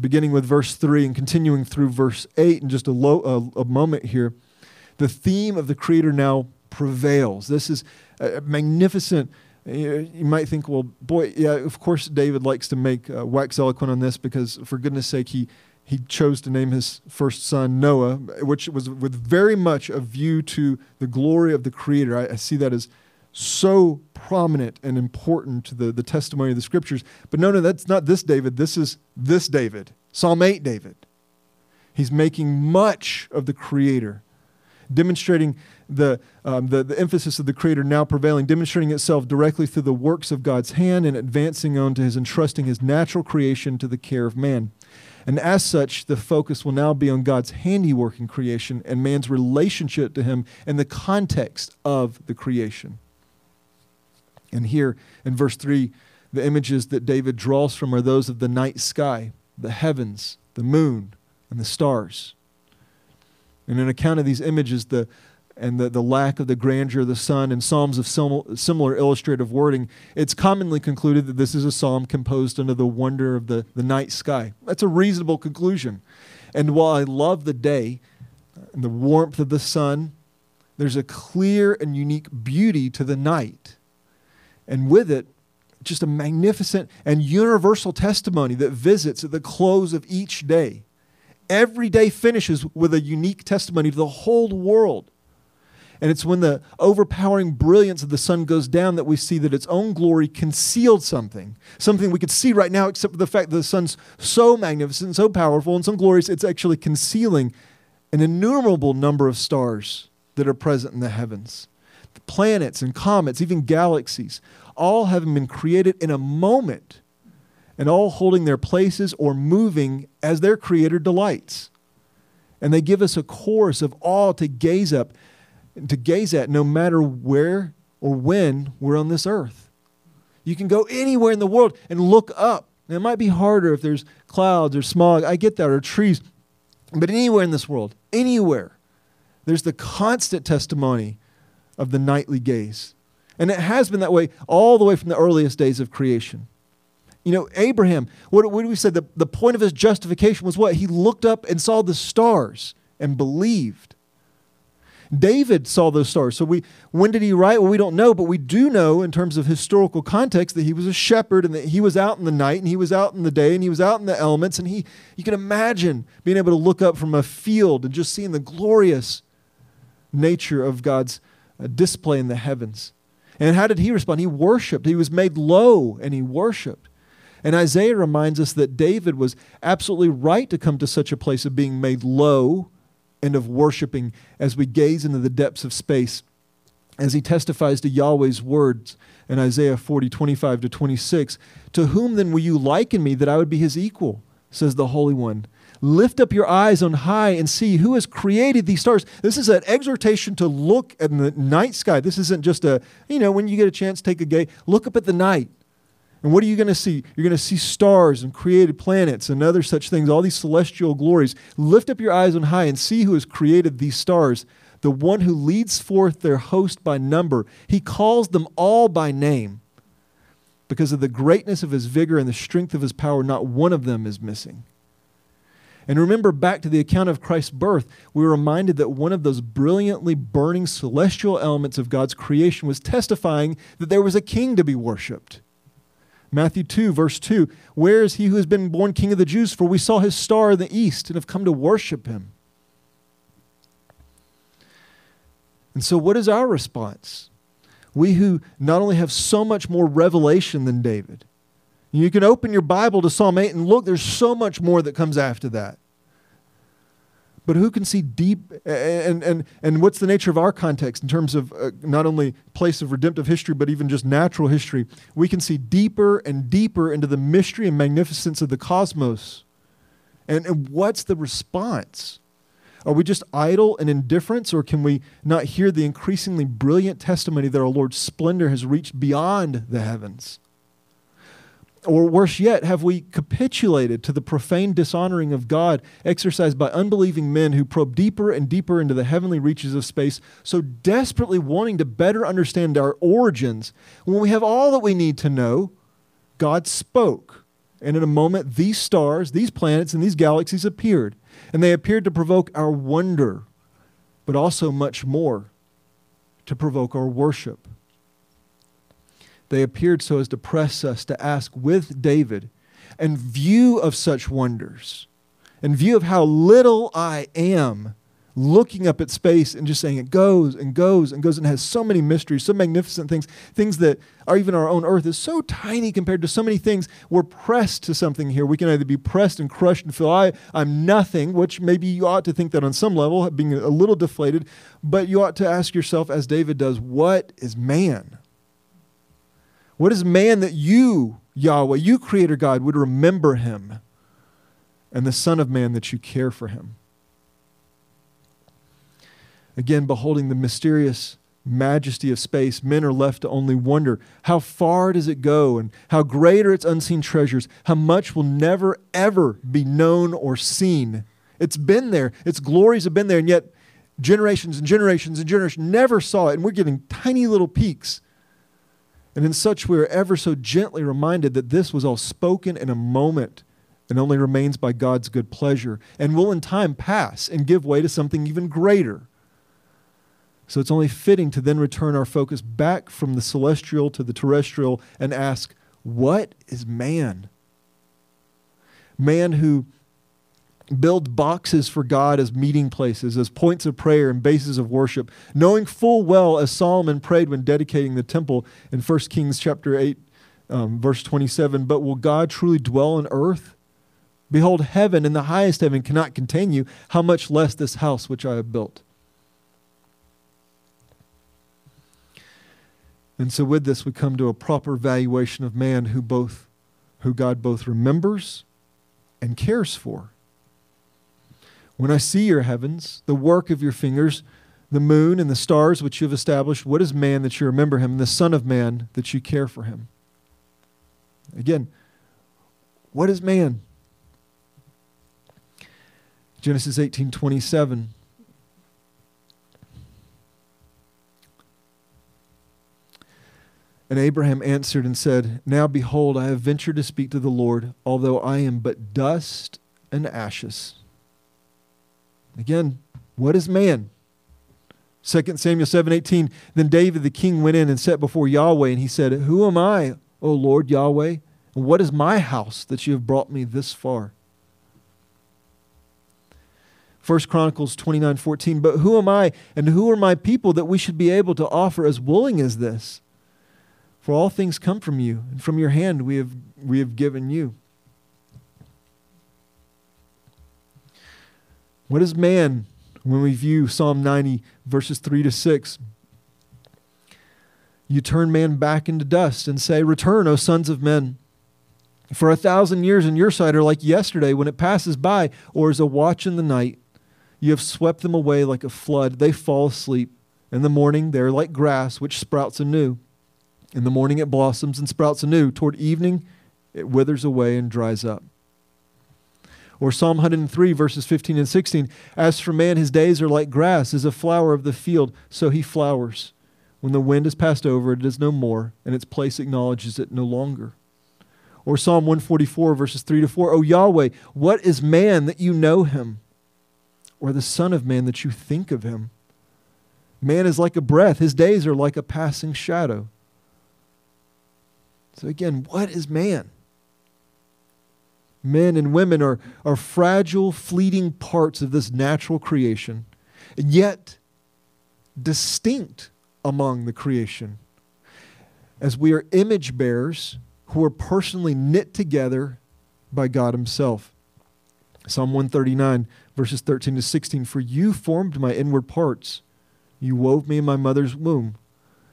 Speaker 1: Beginning with verse 3 and continuing through verse 8 in just a, low, a, a moment here, the theme of the Creator now prevails. This is a magnificent. You might think, well, boy, yeah, of course David likes to make uh, wax eloquent on this because, for goodness sake, he, he chose to name his first son Noah, which was with very much a view to the glory of the Creator. I, I see that as so prominent and important to the, the testimony of the scriptures. But no, no, that's not this David. This is this David, Psalm 8 David. He's making much of the Creator, demonstrating the, um, the, the emphasis of the Creator now prevailing, demonstrating itself directly through the works of God's hand and advancing on to his entrusting his natural creation to the care of man. And as such, the focus will now be on God's handiwork in creation and man's relationship to him in the context of the creation. And here in verse 3, the images that David draws from are those of the night sky, the heavens, the moon, and the stars. And in account of these images, the and the, the lack of the grandeur of the sun and psalms of sim- similar illustrative wording, it's commonly concluded that this is a psalm composed under the wonder of the, the night sky. That's a reasonable conclusion. And while I love the day and the warmth of the sun, there's a clear and unique beauty to the night and with it, just a magnificent and universal testimony that visits at the close of each day. Every day finishes with a unique testimony to the whole world. And it's when the overpowering brilliance of the sun goes down that we see that its own glory concealed something. Something we could see right now, except for the fact that the sun's so magnificent, so powerful, and so glorious, it's actually concealing an innumerable number of stars that are present in the heavens planets and comets, even galaxies, all having been created in a moment and all holding their places or moving as their creator delights. And they give us a chorus of awe to gaze up to gaze at no matter where or when we're on this earth. You can go anywhere in the world and look up. Now, it might be harder if there's clouds or smog. I get that, or trees. But anywhere in this world, anywhere, there's the constant testimony of the nightly gaze. And it has been that way all the way from the earliest days of creation. You know, Abraham, what, what we said? The, the point of his justification was what? He looked up and saw the stars and believed. David saw those stars. So we when did he write? Well, we don't know, but we do know in terms of historical context that he was a shepherd and that he was out in the night and he was out in the day and he was out in the elements and he you can imagine being able to look up from a field and just seeing the glorious nature of God's uh, display in the heavens. And how did he respond? He worshiped. He was made low and he worshiped. And Isaiah reminds us that David was absolutely right to come to such a place of being made low and of worshiping as we gaze into the depths of space. As he testifies to Yahweh's words in Isaiah 40, 25 to 26, To whom then will you liken me that I would be his equal? says the Holy One. Lift up your eyes on high and see who has created these stars. This is an exhortation to look at the night sky. This isn't just a, you know, when you get a chance, take a gay, look up at the night. And what are you going to see? You're going to see stars and created planets and other such things, all these celestial glories. Lift up your eyes on high and see who has created these stars, the one who leads forth their host by number. He calls them all by name. Because of the greatness of his vigor and the strength of his power, not one of them is missing. And remember back to the account of Christ's birth, we were reminded that one of those brilliantly burning celestial elements of God's creation was testifying that there was a king to be worshiped. Matthew 2, verse 2 Where is he who has been born king of the Jews? For we saw his star in the east and have come to worship him. And so, what is our response? We who not only have so much more revelation than David, you can open your Bible to Psalm 8 and look, there's so much more that comes after that. But who can see deep, and, and, and what's the nature of our context in terms of uh, not only place of redemptive history, but even just natural history? We can see deeper and deeper into the mystery and magnificence of the cosmos. And, and what's the response? Are we just idle and indifference, or can we not hear the increasingly brilliant testimony that our Lord's splendor has reached beyond the heavens? Or worse yet, have we capitulated to the profane dishonoring of God exercised by unbelieving men who probe deeper and deeper into the heavenly reaches of space, so desperately wanting to better understand our origins? When we have all that we need to know, God spoke. And in a moment, these stars, these planets, and these galaxies appeared. And they appeared to provoke our wonder, but also much more to provoke our worship. They appeared so as to press us to ask with David, in view of such wonders, in view of how little I am, looking up at space and just saying it goes and goes and goes and has so many mysteries, so magnificent things, things that are even our own earth is so tiny compared to so many things. We're pressed to something here. We can either be pressed and crushed and feel I, I'm nothing, which maybe you ought to think that on some level, being a little deflated, but you ought to ask yourself, as David does, what is man? What is man that you, Yahweh, you creator God, would remember him? And the Son of Man that you care for him. Again, beholding the mysterious majesty of space, men are left to only wonder how far does it go and how great are its unseen treasures, how much will never, ever be known or seen. It's been there, its glories have been there, and yet generations and generations and generations never saw it, and we're getting tiny little peeks. And in such, we are ever so gently reminded that this was all spoken in a moment and only remains by God's good pleasure and will in time pass and give way to something even greater. So it's only fitting to then return our focus back from the celestial to the terrestrial and ask, what is man? Man who build boxes for God as meeting places, as points of prayer and bases of worship, knowing full well, as Solomon prayed when dedicating the temple in 1 Kings chapter 8, um, verse 27, but will God truly dwell on earth? Behold, heaven and the highest heaven cannot contain you, how much less this house which I have built. And so with this we come to a proper valuation of man who both who God both remembers and cares for. When I see your heavens, the work of your fingers, the moon and the stars which you have established, what is man that you remember him, and the Son of Man that you care for him? Again, what is man? Genesis 18 27. And Abraham answered and said, Now behold, I have ventured to speak to the Lord, although I am but dust and ashes. Again, what is man? 2 Samuel 7:18 Then David the king went in and sat before Yahweh and he said, "Who am I, O Lord Yahweh? And what is my house that you have brought me this far?" 1 Chronicles 29:14 But who am I and who are my people that we should be able to offer as willing as this? For all things come from you, and from your hand we have we have given you. What is man when we view Psalm 90, verses 3 to 6? You turn man back into dust and say, Return, O sons of men. For a thousand years in your sight are like yesterday when it passes by, or as a watch in the night. You have swept them away like a flood. They fall asleep. In the morning, they are like grass which sprouts anew. In the morning, it blossoms and sprouts anew. Toward evening, it withers away and dries up. Or Psalm 103, verses 15 and 16 As for man, his days are like grass, as a flower of the field, so he flowers. When the wind has passed over, it is no more, and its place acknowledges it no longer. Or Psalm 144, verses 3 to 4 O Yahweh, what is man that you know him? Or the Son of Man that you think of him? Man is like a breath, his days are like a passing shadow. So again, what is man? Men and women are, are fragile, fleeting parts of this natural creation, and yet distinct among the creation. As we are image bearers who are personally knit together by God Himself. Psalm 139, verses 13 to 16 For you formed my inward parts, you wove me in my mother's womb.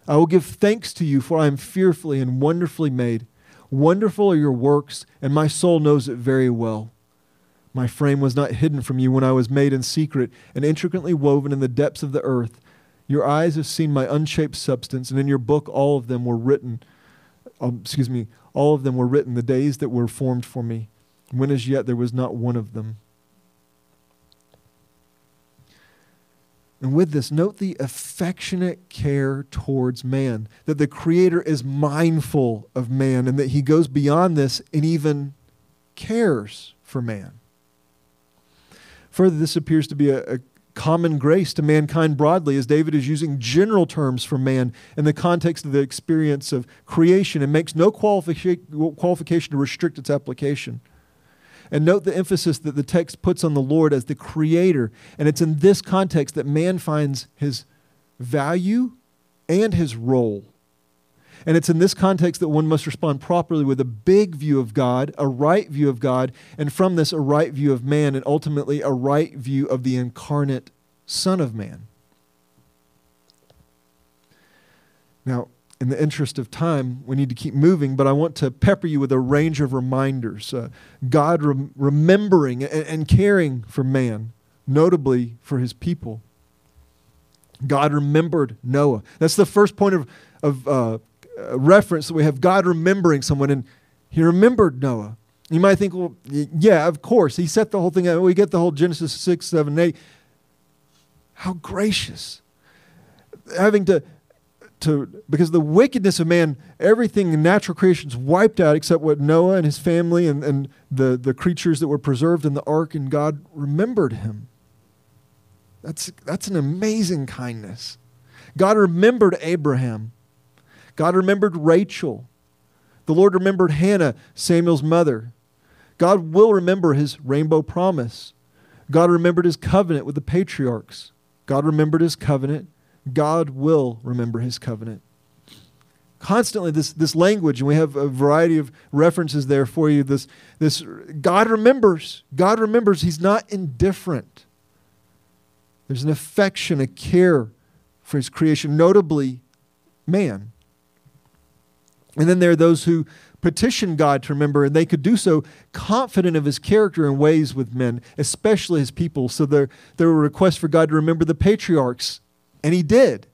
Speaker 1: I will give thanks to you, for I am fearfully and wonderfully made. Wonderful are your works, and my soul knows it very well. My frame was not hidden from you when I was made in secret and intricately woven in the depths of the earth. Your eyes have seen my unshaped substance, and in your book all of them were written. Um, excuse me, all of them were written, the days that were formed for me, when as yet there was not one of them. And with this, note the affectionate care towards man, that the Creator is mindful of man, and that He goes beyond this and even cares for man. Further, this appears to be a, a common grace to mankind broadly, as David is using general terms for man in the context of the experience of creation and makes no qualifica- qualification to restrict its application. And note the emphasis that the text puts on the Lord as the creator. And it's in this context that man finds his value and his role. And it's in this context that one must respond properly with a big view of God, a right view of God, and from this, a right view of man, and ultimately a right view of the incarnate Son of Man. Now, in the interest of time, we need to keep moving, but I want to pepper you with a range of reminders. Uh, God rem- remembering and, and caring for man, notably for his people. God remembered Noah. That's the first point of, of uh, reference that we have God remembering someone, and he remembered Noah. You might think, well, yeah, of course. He set the whole thing up. We get the whole Genesis 6, 7, 8. How gracious. Having to to because the wickedness of man, everything in natural creation is wiped out except what Noah and his family and, and the, the creatures that were preserved in the ark, and God remembered him. That's, that's an amazing kindness. God remembered Abraham. God remembered Rachel. The Lord remembered Hannah, Samuel's mother. God will remember his rainbow promise. God remembered his covenant with the patriarchs. God remembered his covenant God will remember his covenant. Constantly, this, this language, and we have a variety of references there for you. This, this God remembers. God remembers. He's not indifferent. There's an affection, a care for his creation, notably man. And then there are those who petition God to remember, and they could do so confident of his character and ways with men, especially his people. So there, there were requests for God to remember the patriarchs and he did.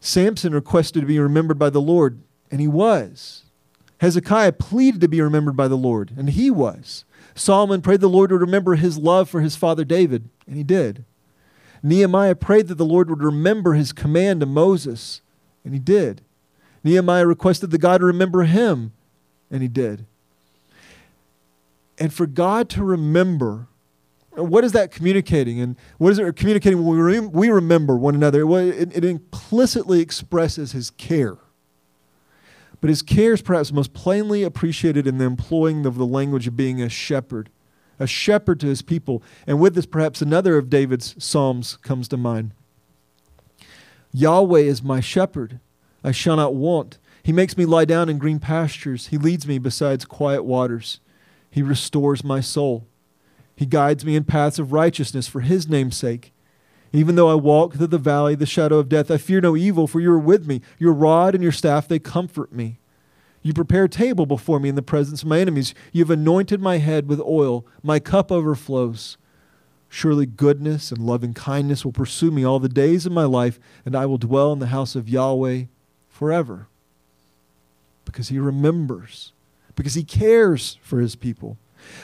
Speaker 1: Samson requested to be remembered by the Lord, and he was. Hezekiah pleaded to be remembered by the Lord, and he was. Solomon prayed the Lord would remember his love for his father David, and he did. Nehemiah prayed that the Lord would remember his command to Moses, and he did. Nehemiah requested that God remember him, and he did. And for God to remember what is that communicating? And what is it communicating when we, we remember one another? It, it implicitly expresses his care. But his care is perhaps most plainly appreciated in the employing of the language of being a shepherd, a shepherd to his people. And with this, perhaps another of David's psalms comes to mind Yahweh is my shepherd, I shall not want. He makes me lie down in green pastures, He leads me beside quiet waters, He restores my soul. He guides me in paths of righteousness for his name's sake. Even though I walk through the valley, the shadow of death, I fear no evil, for you are with me. Your rod and your staff, they comfort me. You prepare a table before me in the presence of my enemies. You have anointed my head with oil. My cup overflows. Surely goodness and loving kindness will pursue me all the days of my life, and I will dwell in the house of Yahweh forever. Because he remembers, because he cares for his people.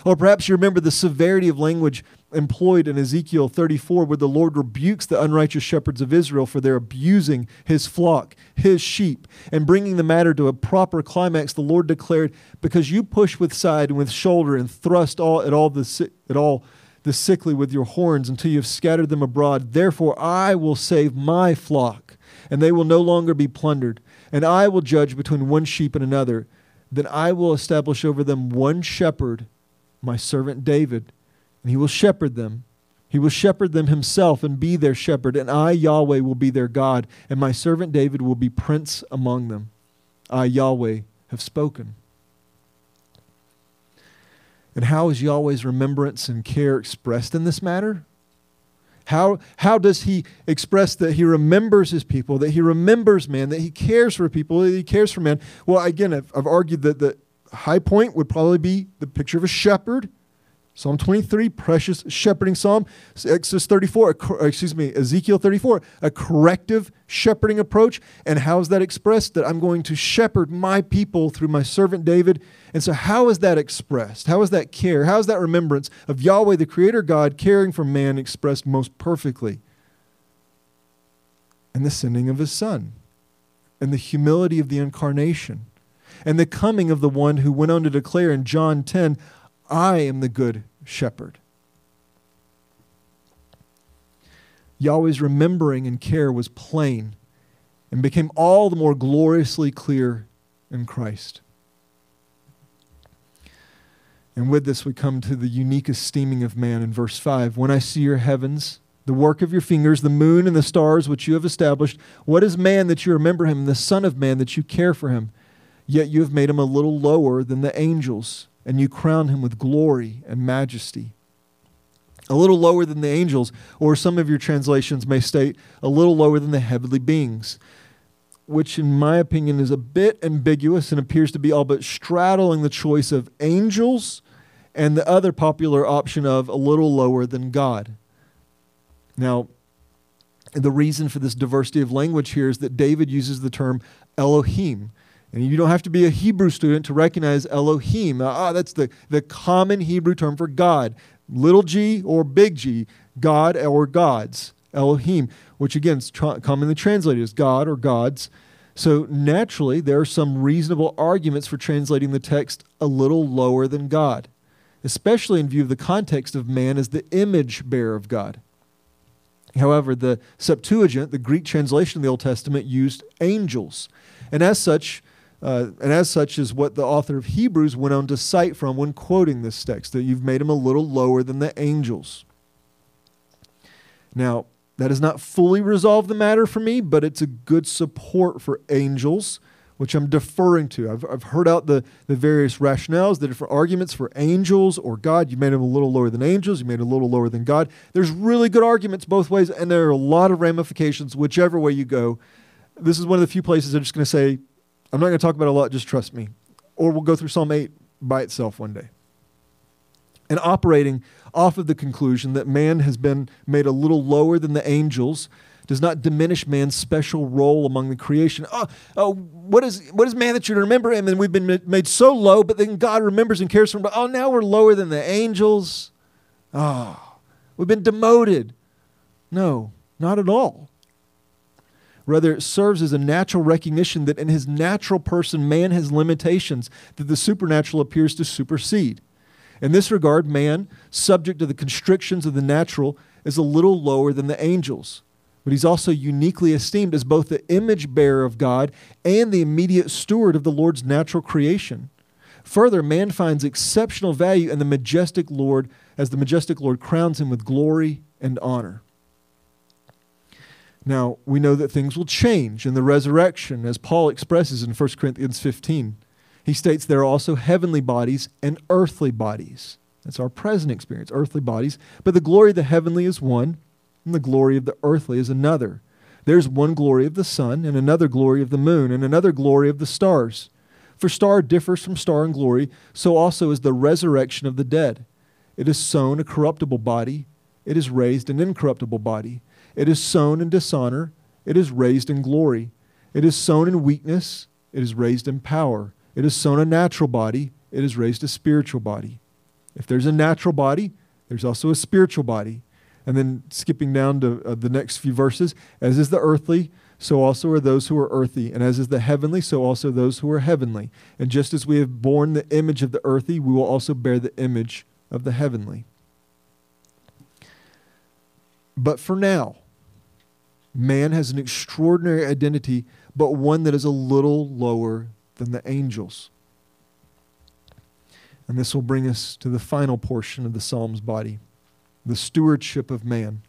Speaker 1: Or perhaps you remember the severity of language employed in Ezekiel 34, where the Lord rebukes the unrighteous shepherds of Israel for their abusing his flock, his sheep, and bringing the matter to a proper climax. The Lord declared, "Because you push with side and with shoulder and thrust all at all the at all the sickly with your horns until you have scattered them abroad, therefore I will save my flock, and they will no longer be plundered, and I will judge between one sheep and another." Then I will establish over them one shepherd my servant David, and he will shepherd them. He will shepherd them himself and be their shepherd, and I, Yahweh, will be their God, and my servant David will be prince among them. I, Yahweh, have spoken. And how is Yahweh's remembrance and care expressed in this matter? How, how does he express that he remembers his people, that he remembers man, that he cares for people, that he cares for man? Well, again, I've, I've argued that, that high point would probably be the picture of a shepherd. Psalm 23, precious shepherding psalm. Exodus 34, excuse me, Ezekiel 34, a corrective shepherding approach. And how is that expressed? That I'm going to shepherd my people through my servant David. And so, how is that expressed? How is that care? How is that remembrance of Yahweh, the Creator God, caring for man expressed most perfectly? In the sending of His Son, and the humility of the incarnation, and the coming of the one who went on to declare in John 10, I am the good shepherd. Yahweh's remembering and care was plain and became all the more gloriously clear in Christ. And with this, we come to the unique esteeming of man in verse 5. When I see your heavens, the work of your fingers, the moon and the stars which you have established, what is man that you remember him, the Son of Man that you care for him? Yet you have made him a little lower than the angels and you crown him with glory and majesty. A little lower than the angels, or some of your translations may state, a little lower than the heavenly beings, which, in my opinion, is a bit ambiguous and appears to be all but straddling the choice of angels and the other popular option of a little lower than God. Now, the reason for this diversity of language here is that David uses the term Elohim, and you don't have to be a Hebrew student to recognize Elohim. Ah, that's the, the common Hebrew term for God. Little g or big G, God or gods. Elohim, which again is commonly translated as God or gods. So naturally, there are some reasonable arguments for translating the text a little lower than God, especially in view of the context of man as the image bearer of God. However, the Septuagint, the Greek translation of the Old Testament, used angels. And as such, uh, and as such is what the author of Hebrews went on to cite from when quoting this text, that you've made him a little lower than the angels. Now, that does not fully resolve the matter for me, but it's a good support for angels, which I'm deferring to. I've, I've heard out the, the various rationales, the different arguments for angels or God. You made him a little lower than angels, you made him a little lower than God. There's really good arguments both ways, and there are a lot of ramifications, whichever way you go. This is one of the few places I'm just going to say I'm not going to talk about a lot, just trust me. Or we'll go through Psalm 8 by itself one day. And operating off of the conclusion that man has been made a little lower than the angels does not diminish man's special role among the creation. Oh, oh what, is, what is man that you remember him? And we've been made so low, but then God remembers and cares for him. Oh, now we're lower than the angels. Oh, we've been demoted. No, not at all. Rather, it serves as a natural recognition that in his natural person, man has limitations that the supernatural appears to supersede. In this regard, man, subject to the constrictions of the natural, is a little lower than the angels. But he's also uniquely esteemed as both the image bearer of God and the immediate steward of the Lord's natural creation. Further, man finds exceptional value in the majestic Lord as the majestic Lord crowns him with glory and honor. Now, we know that things will change in the resurrection, as Paul expresses in 1 Corinthians 15. He states there are also heavenly bodies and earthly bodies. That's our present experience, earthly bodies. But the glory of the heavenly is one, and the glory of the earthly is another. There's one glory of the sun, and another glory of the moon, and another glory of the stars. For star differs from star in glory, so also is the resurrection of the dead. It is sown a corruptible body, it is raised an incorruptible body. It is sown in dishonor, it is raised in glory. It is sown in weakness, it is raised in power. It is sown a natural body, it is raised a spiritual body. If there's a natural body, there's also a spiritual body. And then skipping down to uh, the next few verses, as is the earthly, so also are those who are earthy, and as is the heavenly, so also those who are heavenly. And just as we have borne the image of the earthy, we will also bear the image of the heavenly. But for now, Man has an extraordinary identity, but one that is a little lower than the angels. And this will bring us to the final portion of the Psalm's body the stewardship of man.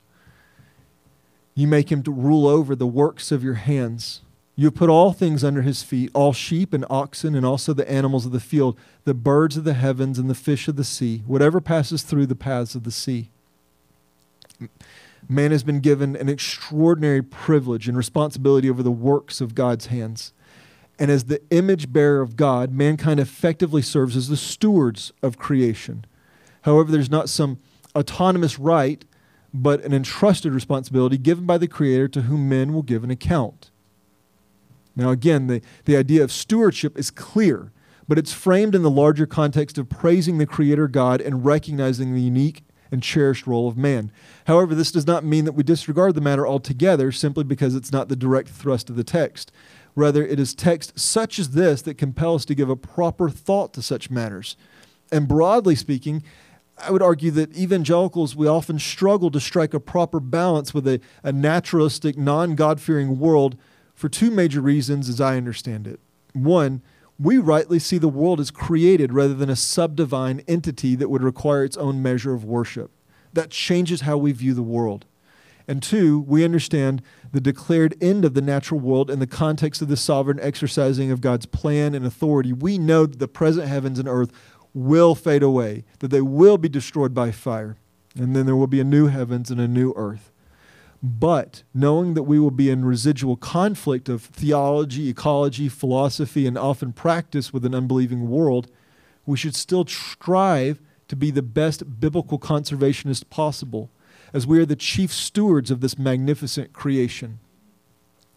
Speaker 1: You make him to rule over the works of your hands. You have put all things under his feet, all sheep and oxen, and also the animals of the field, the birds of the heavens, and the fish of the sea, whatever passes through the paths of the sea man has been given an extraordinary privilege and responsibility over the works of God's hands. And as the image bearer of God, mankind effectively serves as the stewards of creation. However, there's not some autonomous right, but an entrusted responsibility given by the Creator to whom men will give an account. Now, again, the, the idea of stewardship is clear, but it's framed in the larger context of praising the Creator God and recognizing the unique and cherished role of man. However, this does not mean that we disregard the matter altogether simply because it's not the direct thrust of the text. Rather, it is text such as this that compel us to give a proper thought to such matters. And broadly speaking, I would argue that evangelicals, we often struggle to strike a proper balance with a, a naturalistic, non God fearing world for two major reasons, as I understand it. One, we rightly see the world as created rather than a subdivine entity that would require its own measure of worship. That changes how we view the world. And two, we understand the declared end of the natural world in the context of the sovereign exercising of God's plan and authority. We know that the present heavens and earth will fade away, that they will be destroyed by fire, and then there will be a new heavens and a new earth. But knowing that we will be in residual conflict of theology, ecology, philosophy, and often practice with an unbelieving world, we should still strive to be the best biblical conservationist possible, as we are the chief stewards of this magnificent creation.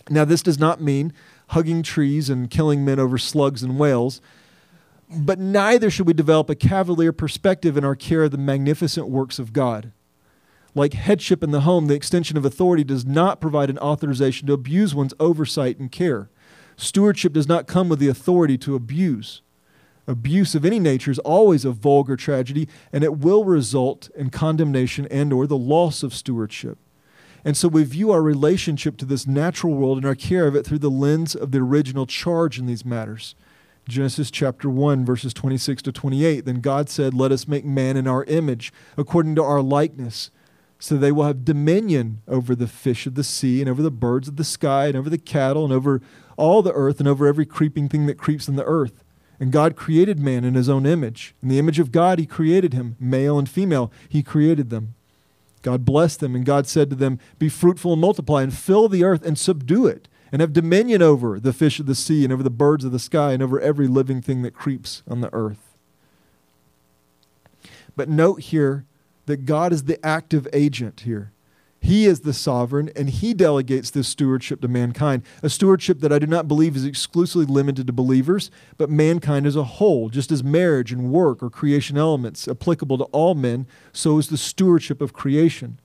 Speaker 1: Now, this does not mean hugging trees and killing men over slugs and whales, but neither should we develop a cavalier perspective in our care of the magnificent works of God. Like headship in the home, the extension of authority does not provide an authorization to abuse one's oversight and care. Stewardship does not come with the authority to abuse. Abuse of any nature is always a vulgar tragedy, and it will result in condemnation and or the loss of stewardship. And so we view our relationship to this natural world and our care of it through the lens of the original charge in these matters. Genesis chapter 1, verses 26 to 28. Then God said, Let us make man in our image, according to our likeness so they will have dominion over the fish of the sea and over the birds of the sky and over the cattle and over all the earth and over every creeping thing that creeps in the earth. And God created man in his own image. In the image of God, he created him, male and female, he created them. God blessed them, and God said to them, Be fruitful and multiply, and fill the earth and subdue it, and have dominion over the fish of the sea, and over the birds of the sky, and over every living thing that creeps on the earth. But note here that God is the active agent here. He is the sovereign, and He delegates this stewardship to mankind. A stewardship that I do not believe is exclusively limited to believers, but mankind as a whole. Just as marriage and work are creation elements applicable to all men, so is the stewardship of creation.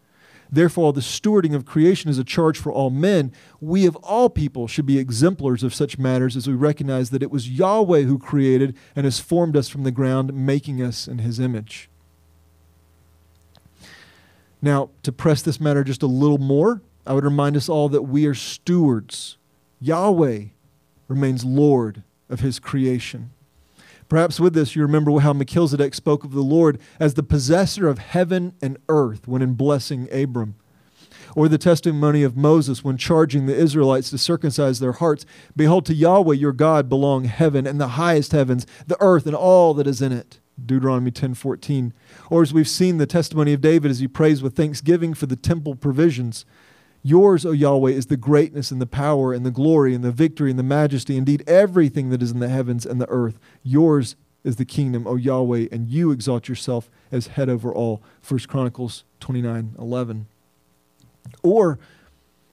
Speaker 1: Therefore, the stewarding of creation is a charge for all men. We of all people should be exemplars of such matters as we recognize that it was Yahweh who created and has formed us from the ground, making us in His image. Now, to press this matter just a little more, I would remind us all that we are stewards. Yahweh remains Lord of his creation. Perhaps with this, you remember how Melchizedek spoke of the Lord as the possessor of heaven and earth when in blessing Abram. Or the testimony of Moses when charging the Israelites to circumcise their hearts Behold, to Yahweh your God belong heaven and the highest heavens, the earth and all that is in it. Deuteronomy 10:14. Or as we've seen the testimony of David as he prays with thanksgiving for the temple provisions. Yours, O Yahweh, is the greatness and the power and the glory and the victory and the majesty, indeed everything that is in the heavens and the earth. Yours is the kingdom, O Yahweh, and you exalt yourself as head over all. 1 Chronicles 29:11. Or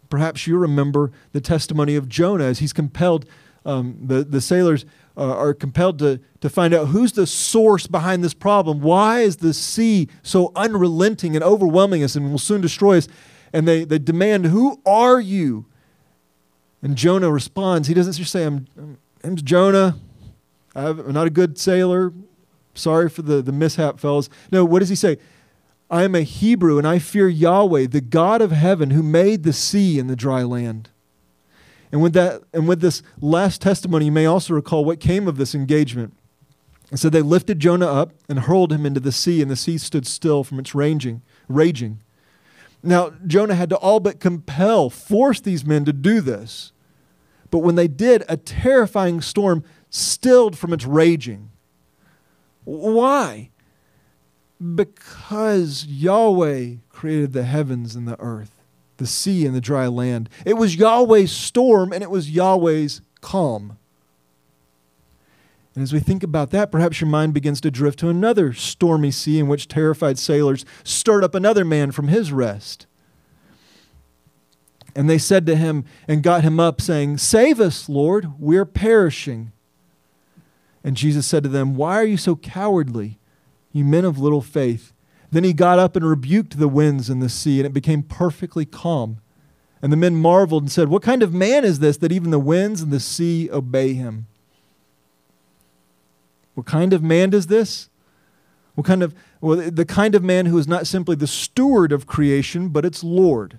Speaker 1: perhaps you remember the testimony of Jonah as he's compelled um, the, the sailors uh, are compelled to, to find out who's the source behind this problem. Why is the sea so unrelenting and overwhelming us and will soon destroy us? And they, they demand, Who are you? And Jonah responds. He doesn't just say, I'm, I'm Jonah. I'm not a good sailor. Sorry for the, the mishap, fellas. No, what does he say? I am a Hebrew and I fear Yahweh, the God of heaven, who made the sea and the dry land. And with that and with this last testimony, you may also recall what came of this engagement. And so they lifted Jonah up and hurled him into the sea, and the sea stood still from its raging, raging. Now, Jonah had to all but compel, force these men to do this. But when they did, a terrifying storm stilled from its raging. Why? Because Yahweh created the heavens and the earth the sea and the dry land. It was Yahweh's storm and it was Yahweh's calm. And as we think about that, perhaps your mind begins to drift to another stormy sea in which terrified sailors stirred up another man from his rest. And they said to him and got him up, saying, Save us, Lord, we're perishing. And Jesus said to them, Why are you so cowardly, you men of little faith? Then he got up and rebuked the winds and the sea, and it became perfectly calm. And the men marveled and said, What kind of man is this that even the winds and the sea obey him? What kind of man is this? What kind of well, the kind of man who is not simply the steward of creation, but its Lord.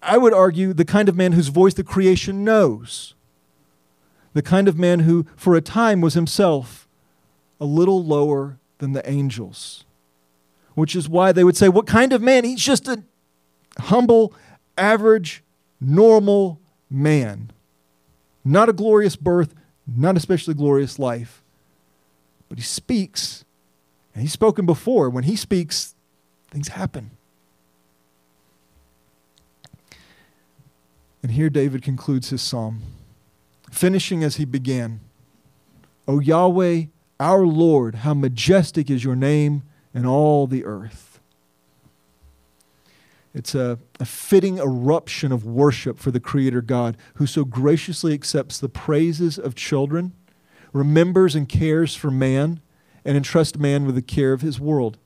Speaker 1: I would argue the kind of man whose voice the creation knows. The kind of man who, for a time, was himself a little lower than the angels. Which is why they would say, What kind of man? He's just a humble, average, normal man. Not a glorious birth, not especially glorious life. But he speaks, and he's spoken before. When he speaks, things happen. And here David concludes his psalm, finishing as he began O Yahweh, our Lord, how majestic is your name in all the earth. It's a, a, fitting eruption of worship for the Creator God who so graciously accepts the praises of children remembers and cares for man, and entrusts man with the care of his world.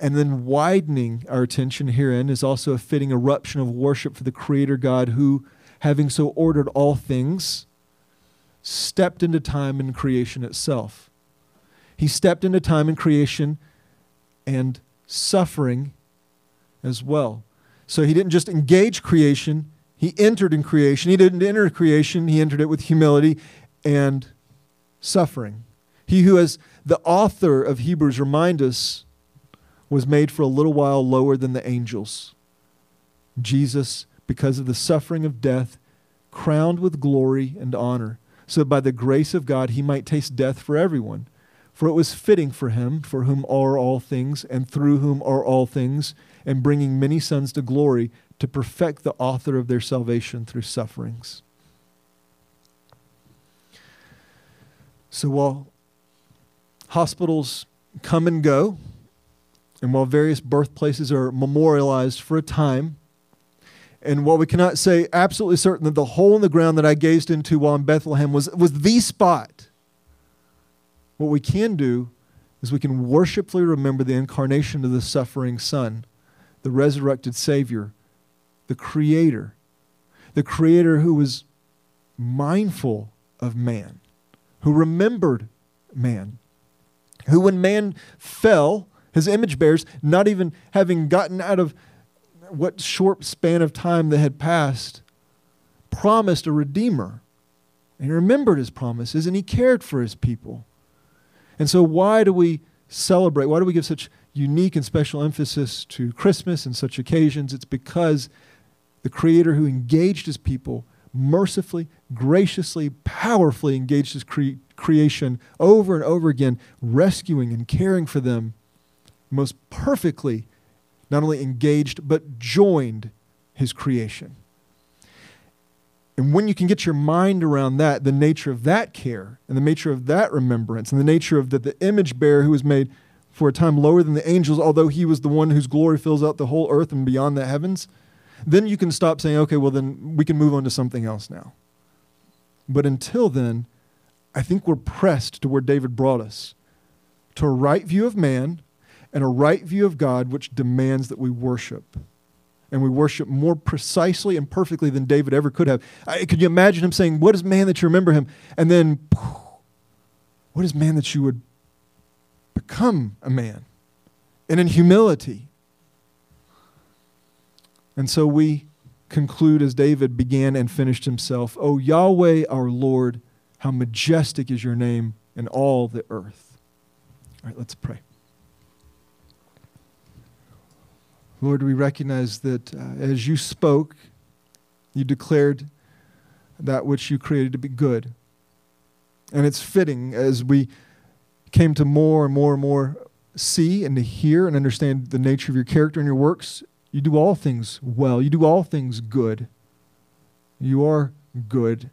Speaker 1: And then widening our attention herein is also a fitting eruption of worship for the Creator God who, having so ordered all things, stepped into time and creation itself. He stepped into time and creation and suffering as well. So he didn't just engage creation, he entered in creation. He didn't enter creation, he entered it with humility and suffering. He who is the author of Hebrews remind us, was made for a little while lower than the angels. Jesus, because of the suffering of death, crowned with glory and honor, so that by the grace of God he might taste death for everyone. For it was fitting for him, for whom are all things, and through whom are all things, and bringing many sons to glory, to perfect the author of their salvation through sufferings. So while hospitals come and go, and while various birthplaces are memorialized for a time, and while we cannot say absolutely certain that the hole in the ground that I gazed into while in Bethlehem was, was the spot, what we can do is we can worshipfully remember the incarnation of the suffering Son, the resurrected Savior, the Creator, the Creator who was mindful of man who remembered man, who, when man fell, his image bearers, not even having gotten out of what short span of time that had passed, promised a redeemer. And he remembered his promises and he cared for his people. And so, why do we celebrate? Why do we give such unique and special emphasis to Christmas and such occasions? It's because the Creator who engaged his people mercifully, graciously, powerfully engaged his cre- creation over and over again, rescuing and caring for them, most perfectly, not only engaged, but joined his creation. And when you can get your mind around that, the nature of that care and the nature of that remembrance and the nature of the, image bearer who was made for a time lower than the angels, although he was the one whose glory fills out the whole earth and beyond the heavens, then you can stop saying, okay, well, then we can move on to something else now. But until then, I think we're pressed to where David brought us to a right view of man and a right view of God, which demands that we worship. And we worship more precisely and perfectly than David ever could have. I, could you imagine him saying, What is man that you remember him? And then, What is man that you would become a man? And in humility, and so we conclude as David began and finished himself O Yahweh our Lord, how majestic is your name in all the earth. All right, let's pray. Lord, we recognize that uh, as you spoke, you declared that which you created to be good. And it's fitting as we came to more and more and more see and to hear and understand the nature of your character and your works you do all things well. You do all things good. You are good.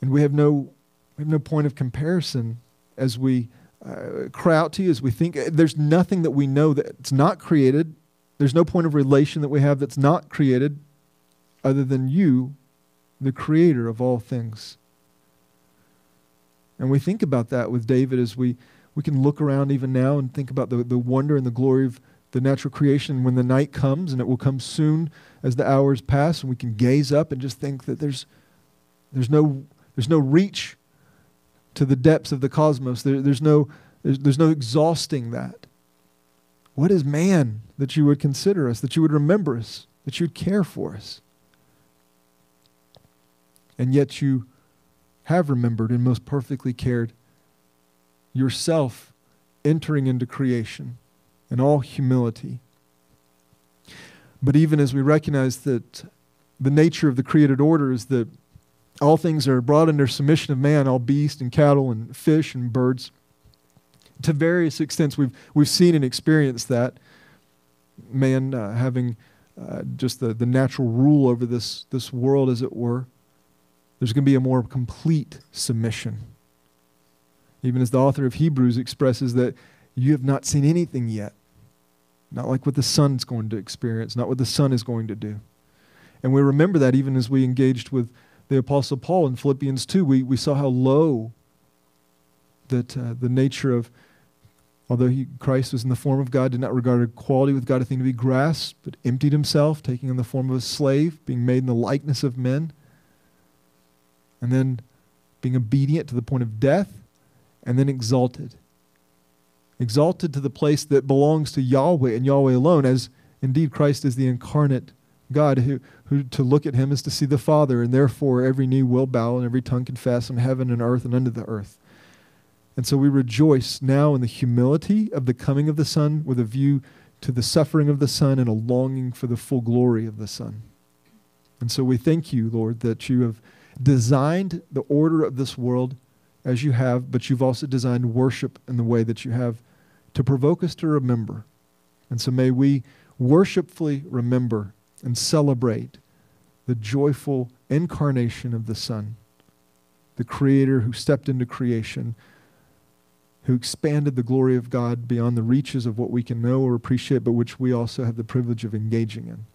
Speaker 1: And we have no We have no point of comparison as we uh, cry out to you, as we think. There's nothing that we know that's not created. There's no point of relation that we have that's not created other than you, the creator of all things. And we think about that with David as we, we can look around even now and think about the, the wonder and the glory of the natural creation when the night comes, and it will come soon as the hours pass, and we can gaze up and just think that there's, there's, no, there's no reach to the depths of the cosmos. There, there's, no, there's, there's no exhausting that. What is man that you would consider us, that you would remember us, that you would care for us? And yet you have remembered and most perfectly cared yourself entering into creation in all humility. But even as we recognize that the nature of the created order is that all things are brought under submission of man, all beasts and cattle and fish and birds. To various extents, we've, we've seen and experienced that. Man uh, having uh, just the, the natural rule over this, this world, as it were. There's going to be a more complete submission. Even as the author of Hebrews expresses that you have not seen anything yet. Not like what the Son's going to experience, not what the Son is going to do. And we remember that even as we engaged with the Apostle Paul in Philippians 2. We, we saw how low that uh, the nature of, although he, Christ was in the form of God, did not regard equality with God a thing to be grasped, but emptied himself, taking on the form of a slave, being made in the likeness of men, and then being obedient to the point of death, and then exalted. Exalted to the place that belongs to Yahweh and Yahweh alone, as indeed Christ is the incarnate God, who, who to look at him is to see the Father, and therefore every knee will bow and every tongue confess on heaven and earth and under the earth. And so we rejoice now in the humility of the coming of the Son with a view to the suffering of the Son and a longing for the full glory of the Son. And so we thank you, Lord, that you have designed the order of this world as you have, but you've also designed worship in the way that you have to provoke us to remember. And so may we worshipfully remember and celebrate the joyful incarnation of the Son, the Creator who stepped into creation, who expanded the glory of God beyond the reaches of what we can know or appreciate, but which we also have the privilege of engaging in.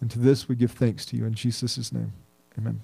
Speaker 1: And to this we give thanks to you in Jesus' name. Amen.